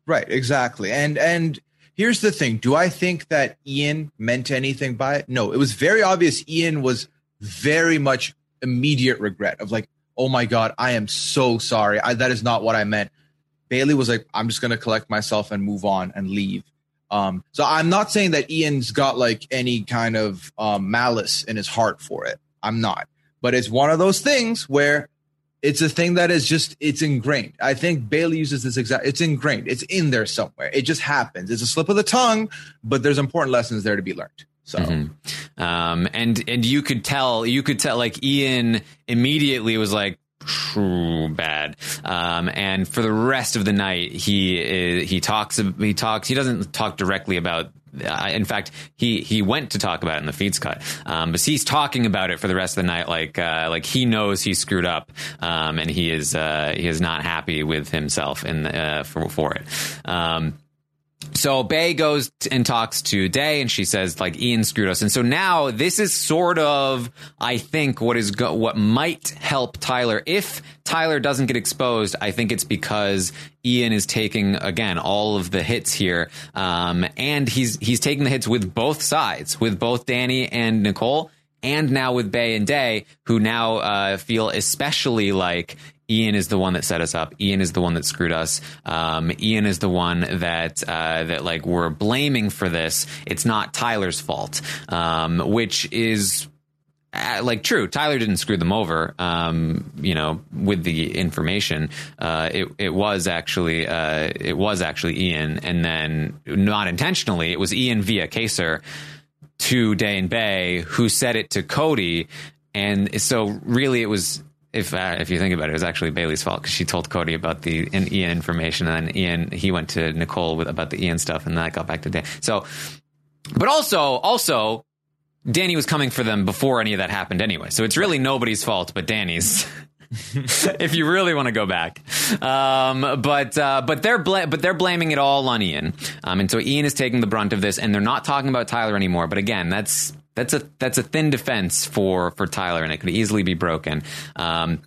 Right, exactly. And and here's the thing: Do I think that Ian meant anything by it? No. It was very obvious. Ian was very much immediate regret of like, oh my god, I am so sorry. I, that is not what I meant. Bayleigh was like, I'm just gonna collect myself and move on and leave. Um, so I'm not saying that Ian's got like any kind of um, malice in his heart for it. I'm not. But it's one of those things where it's a thing that is just it's ingrained. I think Bayleigh uses this exact. It's ingrained. It's in there somewhere. It just happens. It's a slip of the tongue, but there's important lessons there to be learned. So Um, and and you could tell, you could tell, like Ian immediately was like. "Phew, Bad, um, and for the rest of the night, he uh, he talks. He talks. He doesn't talk directly about. Uh, in fact, he he went to talk about it in the feeds cut, um, but he's talking about it for the rest of the night. Like uh, like he knows he screwed up, um, and he is uh, he is not happy with himself in uh, for for it. Um, so Bay goes and talks to Day, and she says like Ian screwed us. And so now this is sort of, I think, what is go- what might help Tyler if Tyler doesn't get exposed. I think it's because Ian is taking again all of the hits here, um, and he's he's taking the hits with both sides, with both Danny and Nicole. And now with Bay and Day, who now uh, feel especially like Ian is the one that set us up. Ian is the one that screwed us. Um, Ian is the one that uh, that like we're blaming for this. It's not Tyler's fault, um, which is uh, like true. Tyler didn't screw them over. Um, you know, with the information, uh, it it was actually uh, it was actually Ian, and then not intentionally, it was Ian via Kaysar to Day and Bay who said it to Cody, and so really it was. If uh, if you think about it, it was actually Bayleigh's fault because she told Cody about the in Ian information, and then Ian he went to Nicole with about the Ian stuff, and that got back to Day. So, but also also Danny was coming for them before any of that happened anyway. So it's really nobody's fault but Danny's. if you really want to go back, um, but uh, but they're bla- but they're blaming it all on Ian, um, and so Ian is taking the brunt of this, and they're not talking about Tyler anymore. But again, that's that's a that's a thin defense for for Tyler, and it could easily be broken. Um,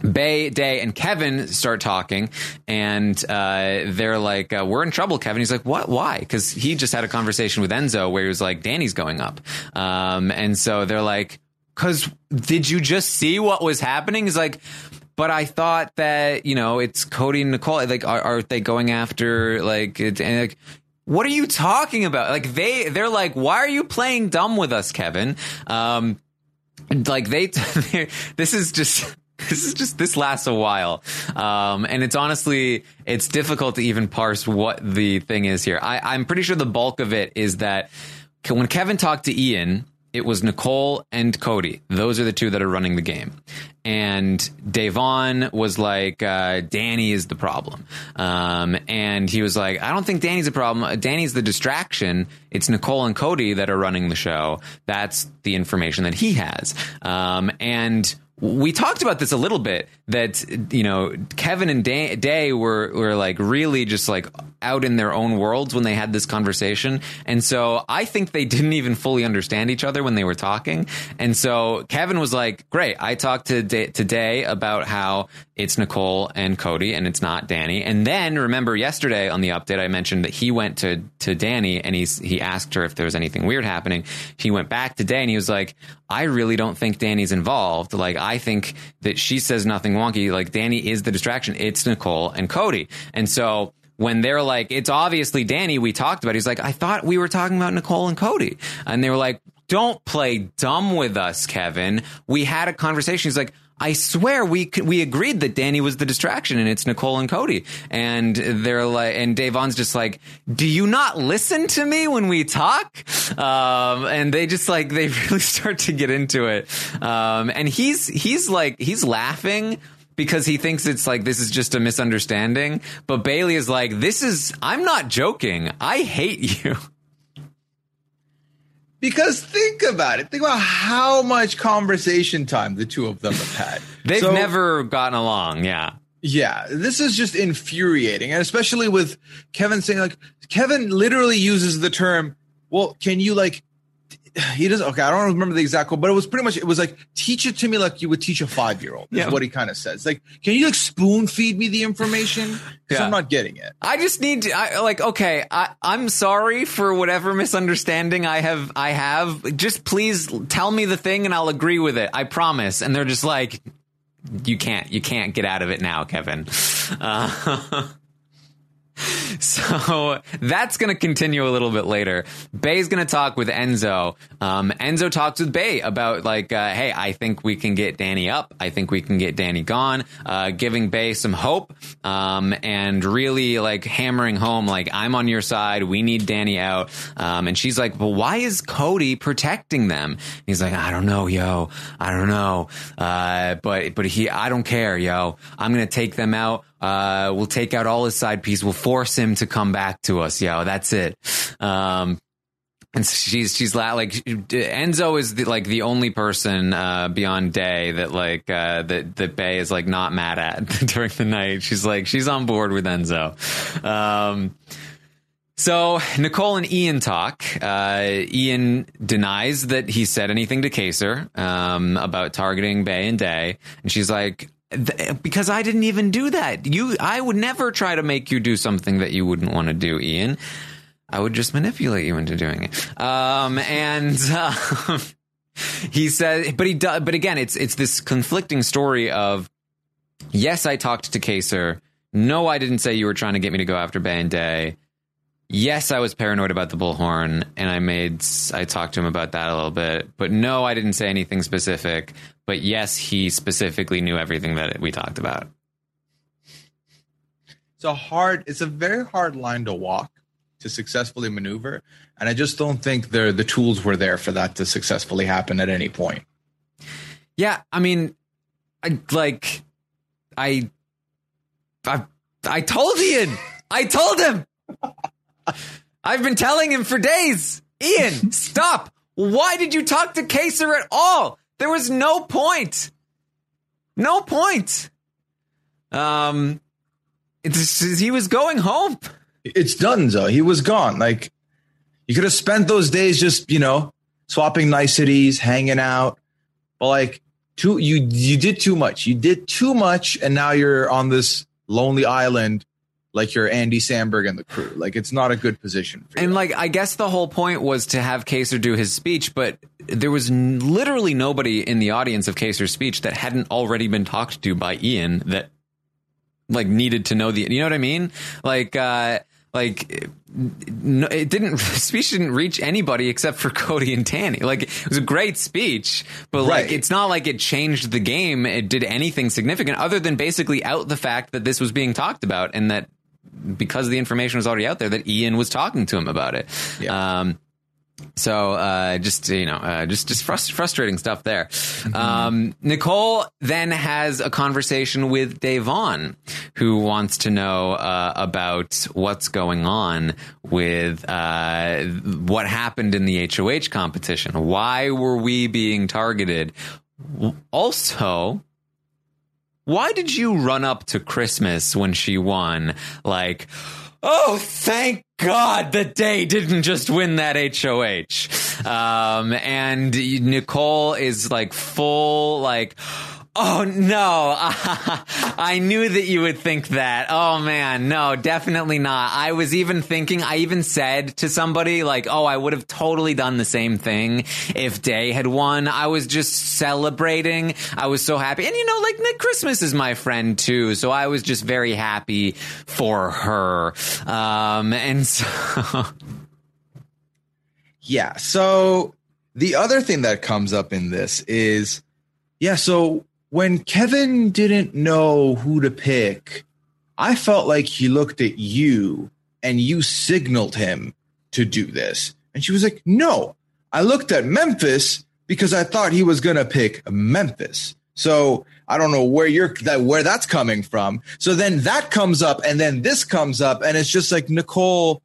Bay, Day, and Kevin start talking, and uh, they're like, uh, "We're in trouble, Kevin." He's like, "What? Why?" Because he just had a conversation with Enzo where he was like, "Danny's going up," um, and so they're like, "Cause did you just see what was happening?" He's like. But I thought that you know it's Cody and Nicole. Like, are, are they going after like? And like what are you talking about? Like they they're like, why are you playing dumb with us, Kevin? Um, like they this is just this is just this lasts a while um, and it's honestly it's difficult to even parse what the thing is here I, i'm pretty sure the bulk of it is that when kevin talked to ian it was nicole and cody those are the two that are running the game and Da'Vonne was like, uh, Danny is the problem. Um, and he was like, I don't think Danny's a problem. Danny's the distraction. It's Nicole and Cody that are running the show. That's the information that he has. Um, and we talked about this a little bit that you know Kevin and Day, Day were were like really just like out in their own worlds when they had this conversation, and so I think they didn't even fully understand each other when they were talking. And so Kevin was like, "Great, I talked to Day, to Day about how it's Nicole and Cody, and it's not Danny." And then remember yesterday on the update, I mentioned that he went to to Danny and he's he asked her if there was anything weird happening. He went back to Day and he was like, "I really don't think Danny's involved. Like I think that she says nothing wonky. Like Danny is the distraction. It's Nicole and Cody." And so when they're like, it's obviously Danny we talked about, he's like, I thought we were talking about Nicole and Cody. And they were like, don't play dumb with us, Kevin. We had a conversation. He's like, I swear we we agreed that Danny was the distraction and it's Nicole and Cody. And they're like, and Da'Vonne's just like, do you not listen to me when we talk? Um, and they just like, they really start to get into it. Um, and he's, he's like, he's laughing because he thinks it's like this is just a misunderstanding. But Bayleigh is like, this is, I'm not joking. I hate you. Because think about it. Think about how much conversation time the two of them have had. They've So- never gotten along. Yeah. Yeah, this is just infuriating, and especially with Kevin saying like Kevin literally uses the term. Well, can you like? He doesn't. Okay, I don't remember the exact quote, but it was pretty much. It was like teach it to me like you would teach a five year old. Is Yeah. what he kind of says. Like, can you like spoon feed me the information? Yeah. I'm not getting it. I just need to, I, like, okay, I, I'm sorry for whatever misunderstanding I have, I have. Just please tell me the thing and I'll agree with it. I promise. And they're just like, you can't, you can't get out of it now, Kevin. Uh, so that's going to continue a little bit later. Bay's going to talk with Enzo. Um, Enzo talks with Bay about like, uh, hey, I think we can get Danny up. I think we can get Danny gone. Uh, giving Bay some hope, um, and really like hammering home, like I'm on your side. We need Danny out. Um, and she's like, well, why is Cody protecting them? He's like, I don't know, yo. I don't know. Uh, but but he, I don't care, yo. I'm going to take them out. Uh, we'll take out all his side piece. We'll force him to come back to us. Yo, that's it. Um, and she's she's like Enzo is the, like the only person uh, beyond Day that like uh, that that Bay is like not mad at during the night. She's like she's on board with Enzo. Um, so Nicole and Ian talk. Uh, Ian denies that he said anything to Kaysar um, about targeting Bay and Day, and she's like, "Th- "Because I didn't even do that. You, I would never try to make you do something that you wouldn't want to do, Ian. I would just manipulate you into doing it." Um, and. Uh, he said, but he does, but again, it's it's this conflicting story of yes, I talked to Kaysar. No, I didn't say you were trying to get me to go after Bay and Day yes, I was paranoid about the bullhorn, and I made I talked to him about that a little bit. But no, I didn't say anything specific. But yes, he specifically knew everything that we talked about. It's a hard. It's a very hard line to walk to successfully maneuver, and I just don't think the the tools were there for that to successfully happen at any point. Yeah, I mean, I like, I, I, I told Ian. I told him. I've been telling him for days. Ian, stop. Why did you talk to Kaysar at all? There was no point. No point. Um, it's, he was going home. It's done, though. He was gone. Like you could have spent those days just you know swapping niceties, hanging out, but like too you you did too much. You did too much, and now you're on this lonely island. Like you're Andy Samberg and the crew. Like it's not a good position. For And you. like, I guess the whole point was to have Kaysar do his speech, but there was n- literally nobody in the audience of Kaysar's speech that hadn't already been talked to by Ian that like needed to know the, you know what I mean? Like, uh, like no, it didn't speech didn't reach anybody except for Cody and Danny. Like it was a great speech, but like it's not like it changed the game. It did anything significant other than basically out the fact that this was being talked about and that because the information was already out there that Ian was talking to him about it. Yeah. Um, so uh, just you know, uh, just just frust- frustrating stuff there. Um, Nicole then has a conversation with Da'Vonne, who wants to know uh, about what's going on with uh, what happened in the HOH competition. Why were we being targeted? Also, why did you run up to Christmas when she won? Like, oh, thank God the day didn't just win that HOH. Um, and Nicole is like full, like, Oh no, I knew that you would think that. Oh man, no, definitely not. I was even thinking, I even said to somebody like, oh, I would have totally done the same thing if Day had won. I was just celebrating. I was so happy. And you know, like Nick Christmas is my friend too. So I was just very happy for her. Um, and so, Yeah. So the other thing that comes up in this is, yeah. So when Kevin didn't know who to pick, I felt like he looked at you and you signaled him to do this. And she was like, No, I looked at Memphis because I thought he was going to pick Memphis. So I don't know where you're that where that's coming from. So then that comes up and then this comes up and it's just like Nicole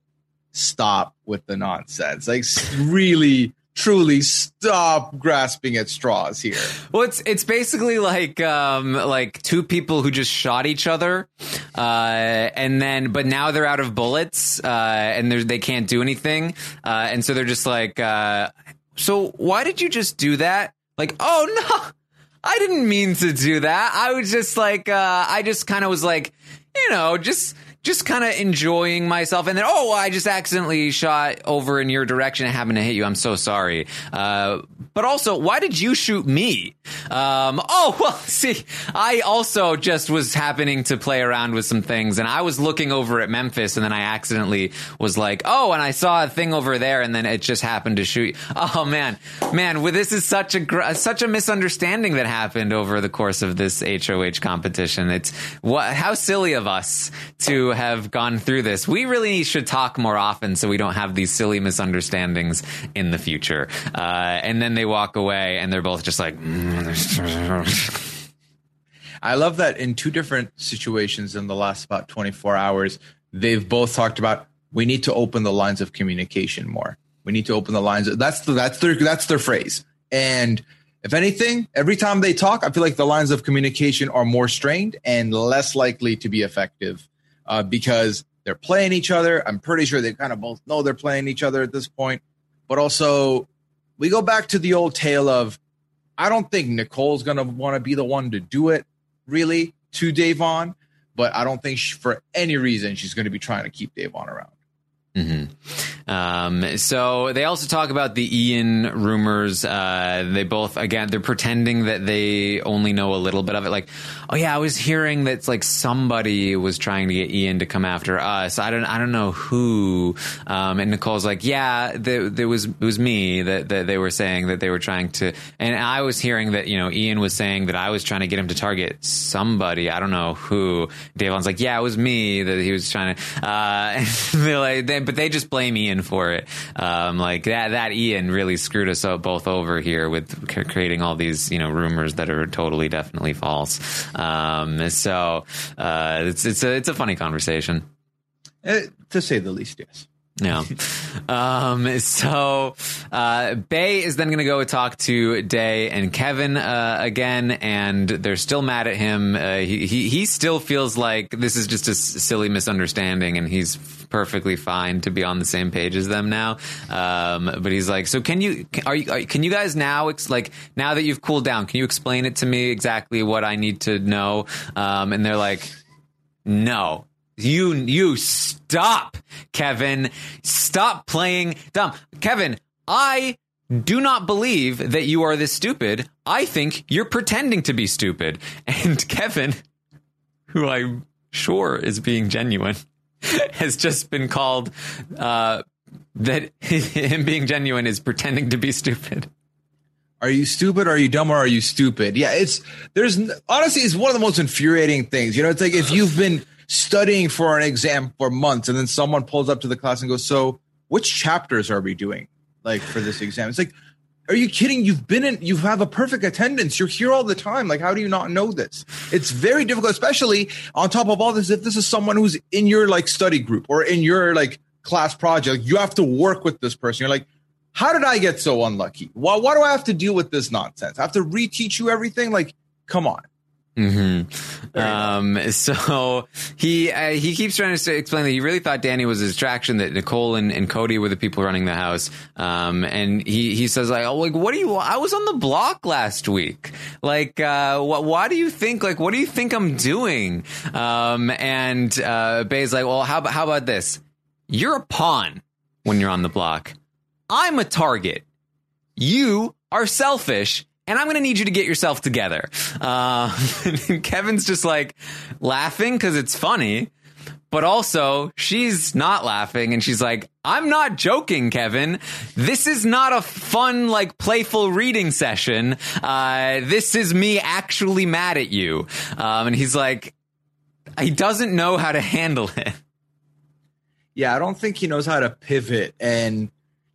stop with the nonsense. Like really truly stop grasping at straws here. Well, it's it's basically like um like two people who just shot each other, uh, and then but now they're out of bullets, uh, and they can't do anything, uh, and so they're just like, uh, so why did you just do that? Like, oh no, I didn't mean to do that. I was just like, uh, I just kind of was like, you know, just just kind of enjoying myself. And then, oh, I just accidentally shot over in your direction. It happened to hit you. I'm so sorry. Uh, but also, why did you shoot me? Um, oh, well, see, I also just was happening to play around with some things and I was looking over at Memphis and then I accidentally was like, oh, and I saw a thing over there and then it just happened to shoot. Oh man, man, well, this is such a, such a misunderstanding that happened over the course of this HOH competition. It's what, how silly of us to have gone through this. We really should talk more often so we don't have these silly misunderstandings in the future. Uh, and then they walk away and they're both just like, I love that in two different situations in the last about 24 hours, they've both talked about we need to open the lines of communication more. We need to open the lines. That's the, that's their that's their phrase. And if anything, every time they talk, I feel like the lines of communication are more strained and less likely to be effective uh, because they're playing each other. I'm pretty sure they kind of both know they're playing each other at this point. But also, we go back to the old tale of I don't think Nicole's going to want to be the one to do it really to Da'Vonne, but I don't think she, for any reason she's going to be trying to keep Da'Vonne around. Mm-hmm. Um, so they also talk about the Ian rumors. Uh, they both, again, they're pretending that they only know a little bit of it. Like, oh yeah, I was hearing that like somebody was trying to get Ian to come after us. I don't, I don't know who. Um, and Nicole's like, yeah, there was, it was me that, that they were saying that they were trying to, and I was hearing that, you know, Ian was saying that I was trying to get him to target somebody. I don't know who. Da'Vonne's like, yeah, it was me that he was trying to, uh, they're like, they, but they just blame Ian for it. Um, like that, that Ian really screwed us up both over here with creating all these, you know, rumors that are totally, definitely false. Um, so uh, it's it's a it's a funny conversation, uh, to say the least. Yes. Yeah. Um, so, uh, Bay is then going to go talk to Day and Kevin, uh, again, and they're still mad at him. Uh, he, he, he still feels like this is just a silly misunderstanding and he's perfectly fine to be on the same page as them now. Um, but he's like, so can you, are you, are, can you guys now, ex- like, now that you've cooled down, can you explain it to me exactly what I need to know? Um, and they're like, no, you you stop, Kevin. Stop playing dumb. Kevin, I do not believe that you are this stupid. I think you're pretending to be stupid. And Kevin, who I'm sure is being genuine, has just been called uh, that him being genuine is pretending to be stupid. Are you stupid? Are you dumb? Or are you stupid? Yeah, it's there's honestly it's one of the most infuriating things. You know, it's like if you've been studying for an exam for months and then someone pulls up to the class and goes so which chapters are we doing like for this exam? It's like are you kidding? You've been in you have a perfect attendance. You're here all the time. Like how do you not know this? It's very difficult especially on top of all this if this is someone who's in your like study group or in your like class project you have to work with this person. You're like how did i get so unlucky? Why, why do i have to deal with this nonsense? I have to reteach you everything? Like come on Mm-hmm. Um, so he uh, he keeps trying to explain that he really thought Danny was a distraction. That Nicole and, and Cody were the people running the house. Um, and he he says like, oh, like what do you? I was on the block last week. Like, uh, what? Why do you think? Like, what do you think I'm doing? Um, and uh, Bay's like, well, how about how about this? You're a pawn when you're on the block. I'm a target. You are selfish and I'm going to need you to get yourself together. Uh, Kevin's just like laughing because it's funny, but also she's not laughing and she's like, I'm not joking, Kevin. This is not a fun, like playful reading session. Uh, this is me actually mad at you. Um, and he's like, he doesn't know how to handle it. Yeah, I don't think he knows how to pivot and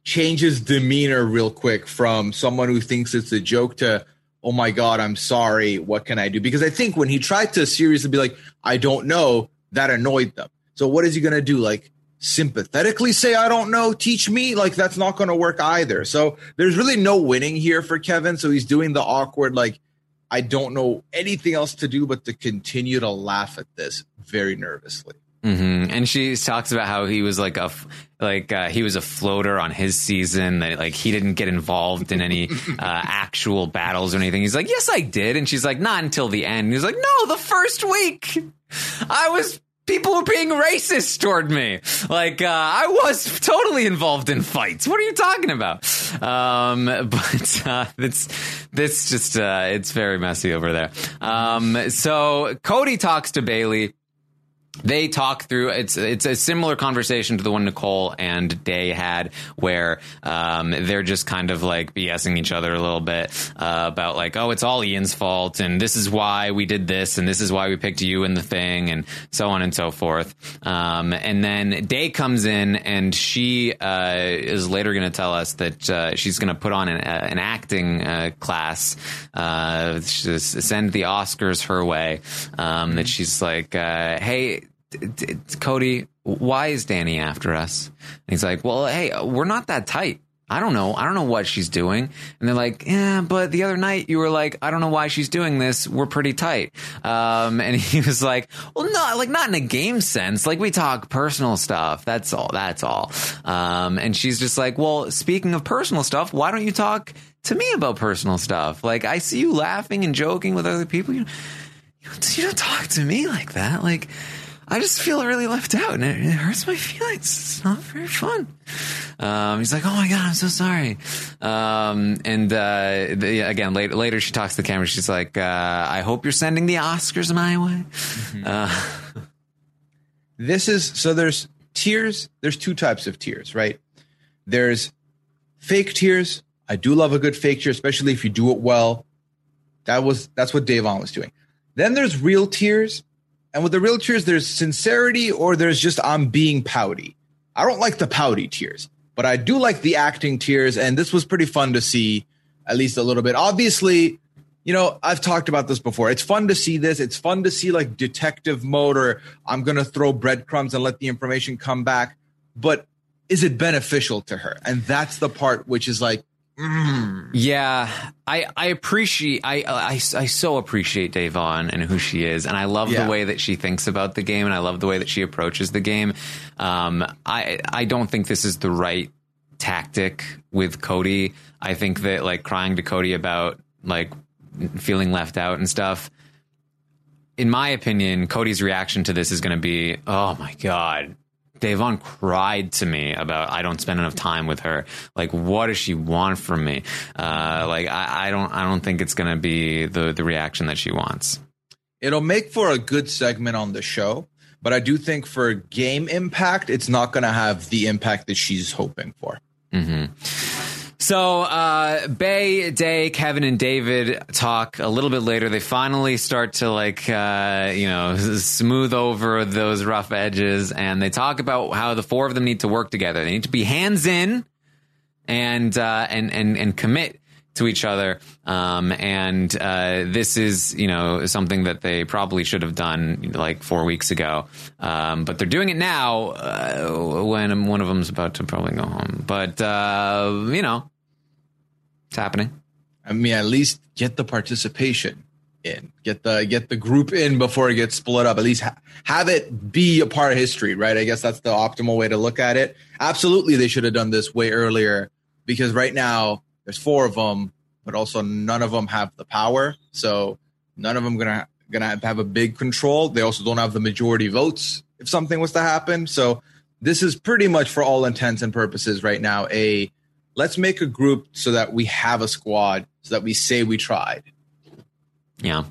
change his demeanor real quick from someone who thinks it's a joke to, oh my God, I'm sorry. What can I do? Because I think when he tried to seriously be like, I don't know, that annoyed them. So what is he going to do? Like sympathetically say, I don't know, teach me? Like that's not going to work either. So there's really no winning here for Kevin. So he's doing the awkward, like, I don't know anything else to do but to continue to laugh at this very nervously. Mm-hmm. And she talks about how he was like a like uh, he was a floater on his season that like he didn't get involved in any uh, actual battles or anything. He's like, yes, I did, and she's like, not until the end. he's like, no, the first week, I was people were being racist toward me. Like uh, I was totally involved in fights. What are you talking about? Um, but uh, it's this just uh, it's very messy over there. Um, so Cody talks to Bayleigh they talk through it's it's a similar conversation to the one Nicole and Day had where um, they're just kind of like BSing each other a little bit uh, about like oh it's all Ian's fault and this is why we did this and this is why we picked you in the thing and so on and so forth. Um, and then Day comes in and she uh, is later going to tell us that uh, she's going to put on an, uh, an acting uh, class uh, send the Oscars her way. Um, that she's like hey Cody, why is Danny after us? And he's like, well, hey, we're not that tight. I don't know. I don't know what she's doing. And they're like, yeah, but the other night you were like, I don't know why she's doing this. We're pretty tight. Um, and he was like, well, no, like not in a game sense. Like we talk personal stuff. That's all. That's all. Um, and she's just like, well, speaking of personal stuff, why don't you talk to me about personal stuff? Like I see you laughing and joking with other people. You, you don't talk to me like that. Like, I just feel really left out and it, it hurts my feelings. It's not very fun. Um, he's like, Oh my God, I'm so sorry. Um, and, uh, the, again, later, later she talks to the camera. She's like, uh, I hope you're sending the Oscars my way. Mm-hmm. Uh, this is, so there's tears. There's two types of tears, right? There's fake tears. I do love a good fake tear, especially if you do it well. That was, that's what Da'Vonne was doing. Then there's real tears and with the real tears, there's sincerity or there's just I'm being pouty. I don't like the pouty tears, but I do like the acting tears. And this was pretty fun to see at least a little bit. Obviously, you know, I've talked about this before. It's fun to see this. It's fun to see like detective mode or I'm going to throw breadcrumbs and let the information come back. But is it beneficial to her? And that's the part which is like, Mm. Yeah, I I appreciate I, I I so appreciate Da'Vonne and who she is, and I love yeah. the way that she thinks about the game, and I love the way that she approaches the game. Um, I I don't think this is the right tactic with Cody. I think that like crying to Cody about like feeling left out and stuff. In my opinion, Cody's reaction to this is going to be, "Oh my god, Da'Vonne cried to me about I don't spend enough time with her. Like, what does she want from me? Uh, like, I, I don't, I don't think it's going to be the the reaction that she wants. It'll make for a good segment on the show, but I do think for game impact, it's not going to have the impact that she's hoping for. Mm-hmm. So, uh, Bay, Day, Kevin, and David talk a little bit later. They finally start to like, uh, you know, smooth over those rough edges, and they talk about how the four of them need to work together. They need to be hands in and uh, and and and commit to each other. Um, and uh, this is, you know, something that they probably should have done like four weeks ago. Um, but they're doing it now uh, when one of them's about to probably go home. But, uh, you know, it's happening. I mean, at least get the participation in, get the get the group in before it gets split up. At least ha- have it be a part of history, right? I guess that's the optimal way to look at it. Absolutely, they should have done this way earlier because right now there's four of them, but also none of them have the power. So none of them gonna gonna have a big control. They also don't have the majority votes if something was to happen. So this is pretty much for all intents and purposes right now a let's make a group so that we have a squad so that we say we tried. Yeah.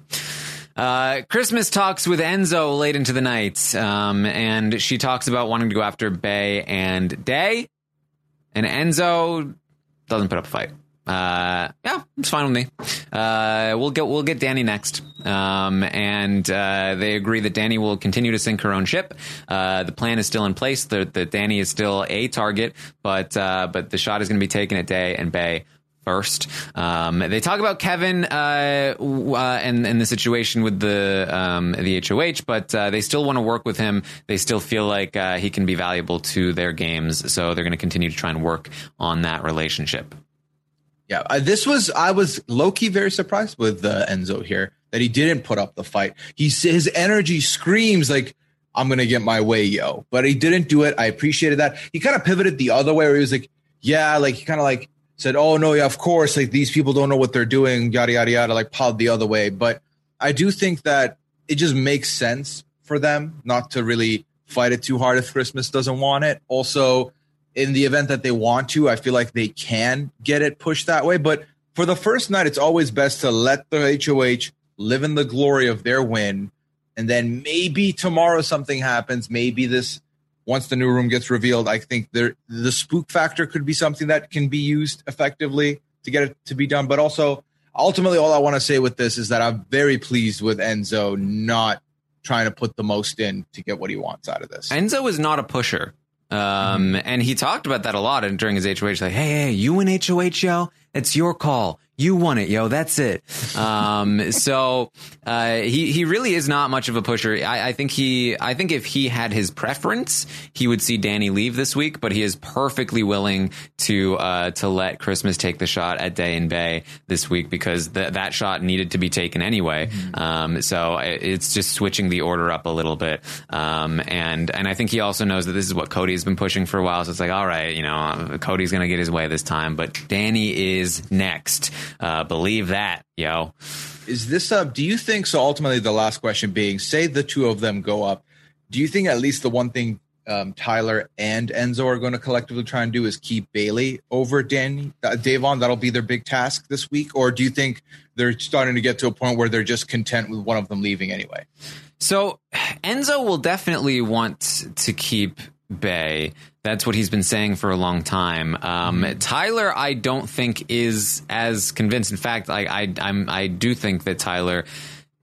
Uh, Christmas talks with Enzo late into the night, um, and she talks about wanting to go after Bay and Day, and Enzo doesn't put up a fight. Uh, yeah, it's fine with me. Uh, we'll get we'll get Danny next, um, and uh, they agree that Danny will continue to sink her own ship. Uh, the plan is still in place. That that Danny is still a target, but uh, but the shot is going to be taken at Day and Bay first. Um, they talk about Kevin uh, uh, and, and the situation with the um, the HOH, but uh, they still want to work with him. They still feel like uh, he can be valuable to their games, so they're going to continue to try and work on that relationship. Yeah, this was I was low key very surprised with uh, Enzo here that he didn't put up the fight. He his energy screams like I'm gonna get my way, yo, but he didn't do it. I appreciated that. He kind of pivoted the other way where he was like, yeah, like he kind of like said, oh no, yeah, of course, like these people don't know what they're doing, yada yada yada, like piled the other way. But I do think that it just makes sense for them not to really fight it too hard if Christmas doesn't want it. Also, in the event that they want to, I feel like they can get it pushed that way. But for the first night, it's always best to let the HOH live in the glory of their win. And then maybe tomorrow something happens. Maybe this, once the new room gets revealed, I think there, the spook factor could be something that can be used effectively to get it to be done. But also, ultimately, all I want to say with this is that I'm very pleased with Enzo not trying to put the most in to get what he wants out of this. Enzo is not a pusher. Um, mm-hmm. and he talked about that a lot during his HOH. Like, hey, hey, you win HOH, yo, it's your call you won it, yo. That's it. Um, so uh, he he really is not much of a pusher. I, I, think he I think if he had his preference, he would see Danny leave this week. But he is perfectly willing to uh, to let Christmas take the shot at Day and Bay this week because th- that shot needed to be taken anyway. Mm-hmm. Um, so it's just switching the order up a little bit. Um, and and I think he also knows that this is what Cody's been pushing for a while. So it's like, all right, you know, Cody's gonna get his way this time, but Danny is next. Uh, believe that, yo. Is this up? Do you think so? Ultimately, the last question being, say the two of them go up. Do you think at least the one thing um, Tyler and Enzo are going to collectively try and do is keep Bayleigh over Danny uh, Da'Vonne? That'll be their big task this week, or do you think they're starting to get to a point where they're just content with one of them leaving anyway? So Enzo will definitely want to keep Bay. That's what he's been saying for a long time. Um, mm-hmm. Tyler, I don't think is as convinced. In fact, like I, I'm, I do think that Tyler,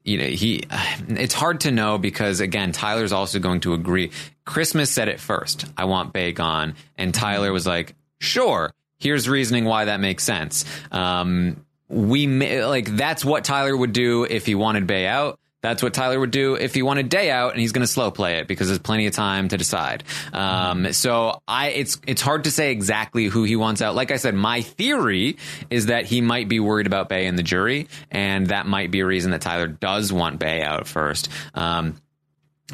you know, he. It's hard to know because again, Tyler's also going to agree. Christmas said it first. I want Bay gone, and mm-hmm. Tyler was like, "Sure." Here's reasoning why that makes sense. Um, we like that's what Tyler would do if he wanted Bay out. That's what Tyler would do if he wanted day out, and he's going to slow play it because there's plenty of time to decide. Um, so I, it's it's hard to say exactly who he wants out. Like I said, my theory is that he might be worried about Bay and the jury, and that might be a reason that Tyler does want Bay out first. Um,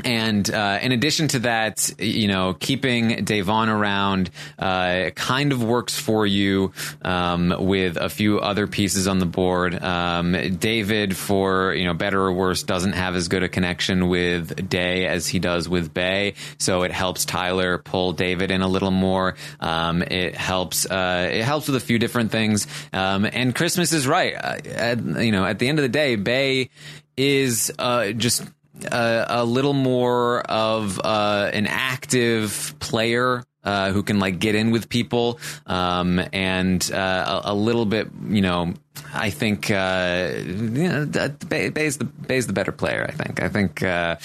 and uh, in addition to that, you know, keeping Da'Vonne around uh, kind of works for you um, with a few other pieces on the board. Um, David, for you know, better or worse, doesn't have as good a connection with Day as he does with Bay, so it helps Tyler pull David in a little more. Um, it helps. Uh, it helps with a few different things. Um, and Christmas is right. Uh, at, you know, at the end of the day, Bay is uh, just a, a little more of uh, an active player uh, who can like get in with people um, and uh, a, a, little bit, you know, I think uh, you know, Bay's the Bay's the better player. I think. I think. Uh,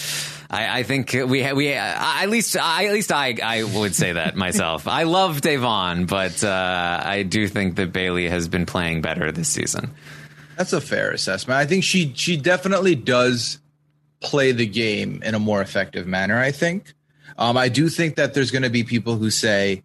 I, I, think we we at least I, at least I I would say that myself. I love Da'Vonne, but uh, I do think that Bayleigh has been playing better this season. That's a fair assessment. I think she she definitely does play the game in a more effective manner. I think. Um, I do think that there's going to be people who say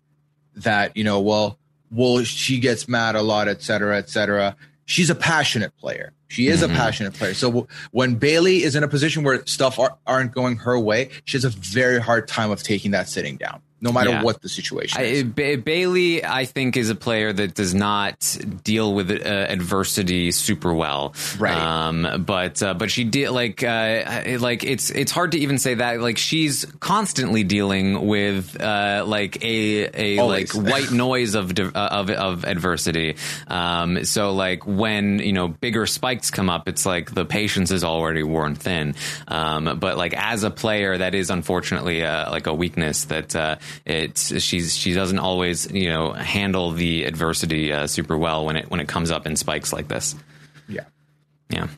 that you know, well, well, she gets mad a lot, et cetera, et cetera. She's a passionate player. She is mm-hmm. a passionate player. So w- when Bayleigh is in a position where stuff are, aren't going her way, she has a very hard time of taking that sitting down. No matter Yeah. what the situation is. I, ba- Bayleigh, I think, is a player that does not deal with uh, adversity super well. Right. Um, but uh, but she did like uh, like it's it's hard to even say that like she's constantly dealing with uh, like a a Always. like white noise of uh, of of adversity. Um, so like when you know bigger spikes come up, it's like the patience is already worn thin. Um, but like as a player, that is unfortunately uh, like a weakness that uh, it's she's she doesn't always you know handle the adversity uh, super well when it when it comes up in spikes like this. yeah. Yeah.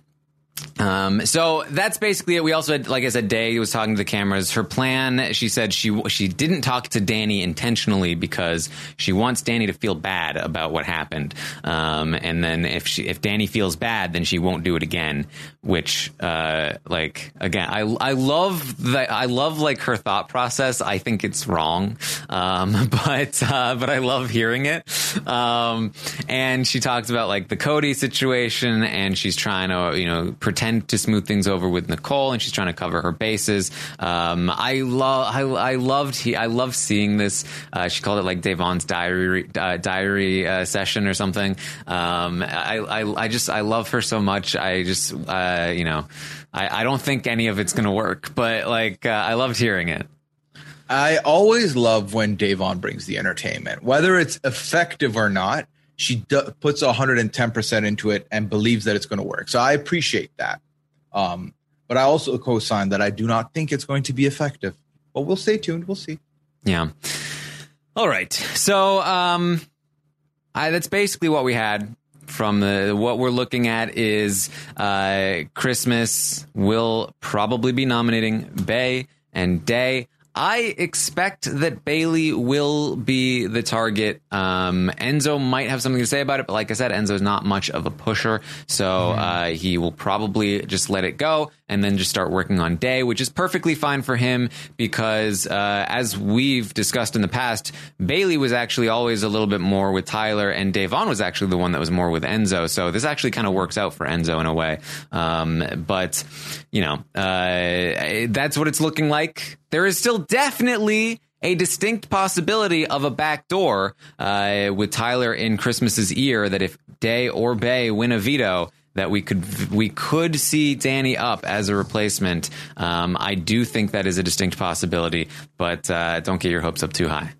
Um, so that's basically it. We also had, like I said, Day was talking to the cameras. Her plan, she said she she didn't talk to Danny intentionally because she wants Danny to feel bad about what happened. Um, and then if she if Danny feels bad, then she won't do it again. Which, uh, like again, I I love that. I love like her thought process. I think it's wrong, um, but uh, but I love hearing it. Um, and she talks about like the Cody situation, and she's trying to you know pretend to smooth things over with Nicole, and she's trying to cover her bases. Um, I love I, I loved he I loved seeing this. Uh, she called it like Da'Vonne's diary uh, diary uh, session or something. Um, I, I I just I love her so much. I just uh, you know I, I don't think any of it's gonna work, but like uh, I loved hearing it. I always love when Da'Vonne brings the entertainment, whether it's effective or not. She do- puts 110% into it and believes that it's going to work. So I appreciate that. Um, but I also co-sign that I do not think it's going to be effective. But we'll stay tuned. We'll see. Yeah. All right. So um I that's basically what we had from the what we're looking at is uh Christmas will probably be nominating Bay and Day. I expect that Bayleigh will be the target. Um, Enzo might have something to say about it, but like I said, Enzo's not much of a pusher, so uh, he will probably just let it go and then just start working on Day, which is perfectly fine for him because, uh, as we've discussed in the past, Bayleigh was actually always a little bit more with Tyler, and Da'Vonne was actually the one that was more with Enzo. So this actually kind of works out for Enzo in a way. Um, but you know, uh, that's what it's looking like. There is still definitely a distinct possibility of a back door uh, with Tyler in Christmas's ear that if Day or Bay win a veto, that we could we could see Danny up as a replacement. Um, I do think that is a distinct possibility, but uh, don't get your hopes up too high.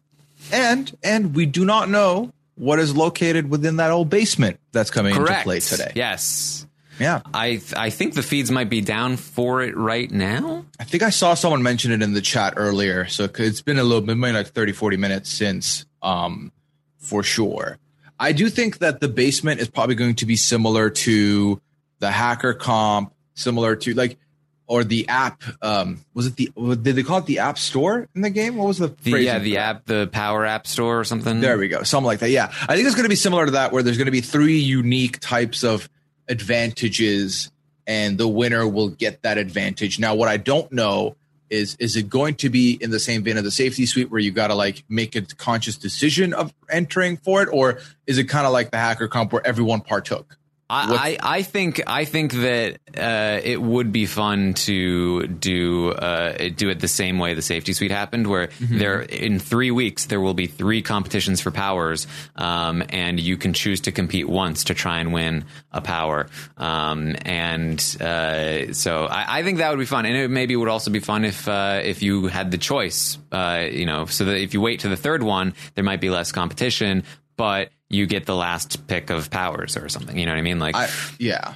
And and we do not know what is located within that old basement that's coming into play today. Yes. Yeah. I I think the feeds might be down for it right now. I think I saw someone mention it in the chat earlier. So it's been a little bit, maybe like 30, 40 minutes since, um, for sure. I do think that the basement is probably going to be similar to the hacker comp, similar to like, or the app. Um, was it the, did they call it the app store in the game? What was the, The, yeah, the app, the Power App Store or something. There we go. Something like that. Yeah. I think it's going to be similar to that, where there's going to be three unique types of advantages, and the winner will get that advantage. Now, what I don't know is is it going to be in the same vein of the safety suite where you got to like make a conscious decision of entering for it, or is it kind of like the hacker comp where everyone partook? I, I, I think I think that uh, it would be fun to do uh, do it the same way the safety suite happened, where Mm-hmm. there there in three weeks there will be three competitions for powers, um, and you can choose to compete once to try and win a power. Um, and uh, so I, I think that would be fun, and it maybe would also be fun if uh, if you had the choice, uh, you know, so that if you wait to the third one, there might be less competition, but you get the last pick of powers or something. You know what I mean? Like, I yeah.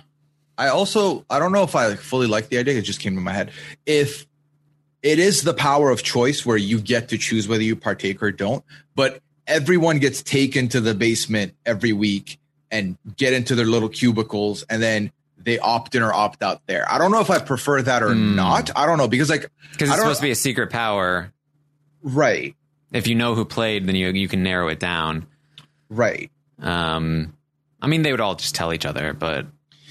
I also I don't know if I like, fully like the idea. It just came to my head. If it is the power of choice where you get to choose whether you partake or don't, but everyone gets taken to the basement every week and get into their little cubicles and then they opt in or opt out there. I don't know if I prefer that or Hmm. not. I don't know because like because it's supposed to be a secret power. right, If you know who played, then you you can narrow it down. Right. Um, I mean, they would all just tell each other, but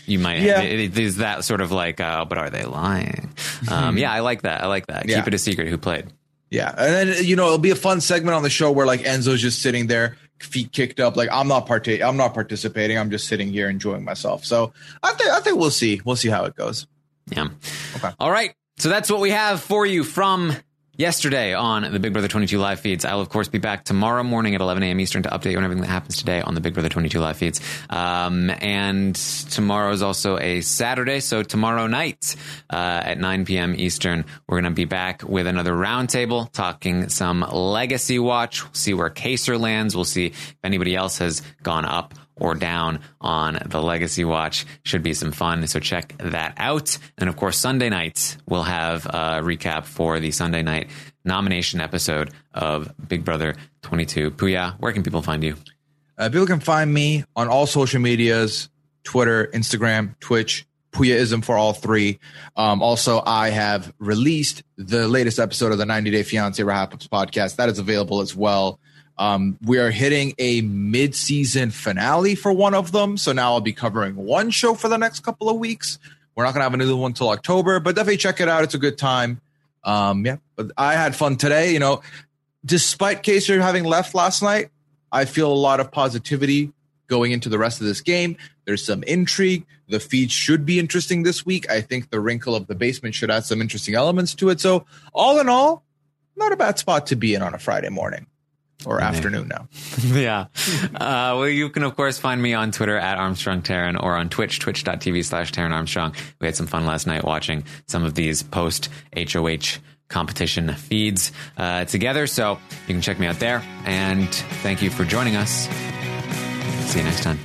you might. Yeah. It, it is that sort of like, uh, but are they lying? Um, yeah, I like that. I like that. Yeah. Keep it a secret who played. Yeah, and then you know it'll be a fun segment on the show where like Enzo's just sitting there, feet kicked up, like I'm not partake, I'm not participating, I'm just sitting here enjoying myself. So I think I think we'll see, we'll see how it goes. Yeah. Okay. All right. So that's what we have for you from yesterday on the Big Brother 22 live feeds. I'll, of course, be back tomorrow morning at 11 a.m. Eastern to update you on everything that happens today on the Big Brother 22 live feeds. Um, and tomorrow is also a Saturday. So tomorrow night uh, at 9 p.m. Eastern, we're going to be back with another roundtable talking some legacy watch. We'll see where Kaysar lands. We'll see if anybody else has gone up or down on the Legacy Watch. Should be some fun. So check that out. And of course, Sunday night, we'll have a recap for the Sunday night nomination episode of Big Brother 22. Pooya, where can people find you? Uh, people can find me on all social medias Twitter, Instagram, Twitch, Pooyaism for all three. Um, also, I have released the latest episode of the 90 Day Fiance Wrap podcast. That is available as well. Um, we are hitting a mid-season finale for one of them, so now I'll be covering one show for the next couple of weeks. We're not gonna have another one until October, but definitely check it out. It's a good time. Um, yeah, but I had fun today. You know, despite Kaysar having left last night, I feel a lot of positivity going into the rest of this game. There's some intrigue. The feed should be interesting this week. I think the wrinkle of the basement should add some interesting elements to it. So, all in all, not a bad spot to be in on a Friday morning or afternoon now. yeah. Uh, well, you can, of course, find me on Twitter at Armstrong Taran or on Twitch, twitch.tv slash Taran Armstrong. We had some fun last night watching some of these post HOH competition feeds uh, together. So you can check me out there. And thank you for joining us. See you next time.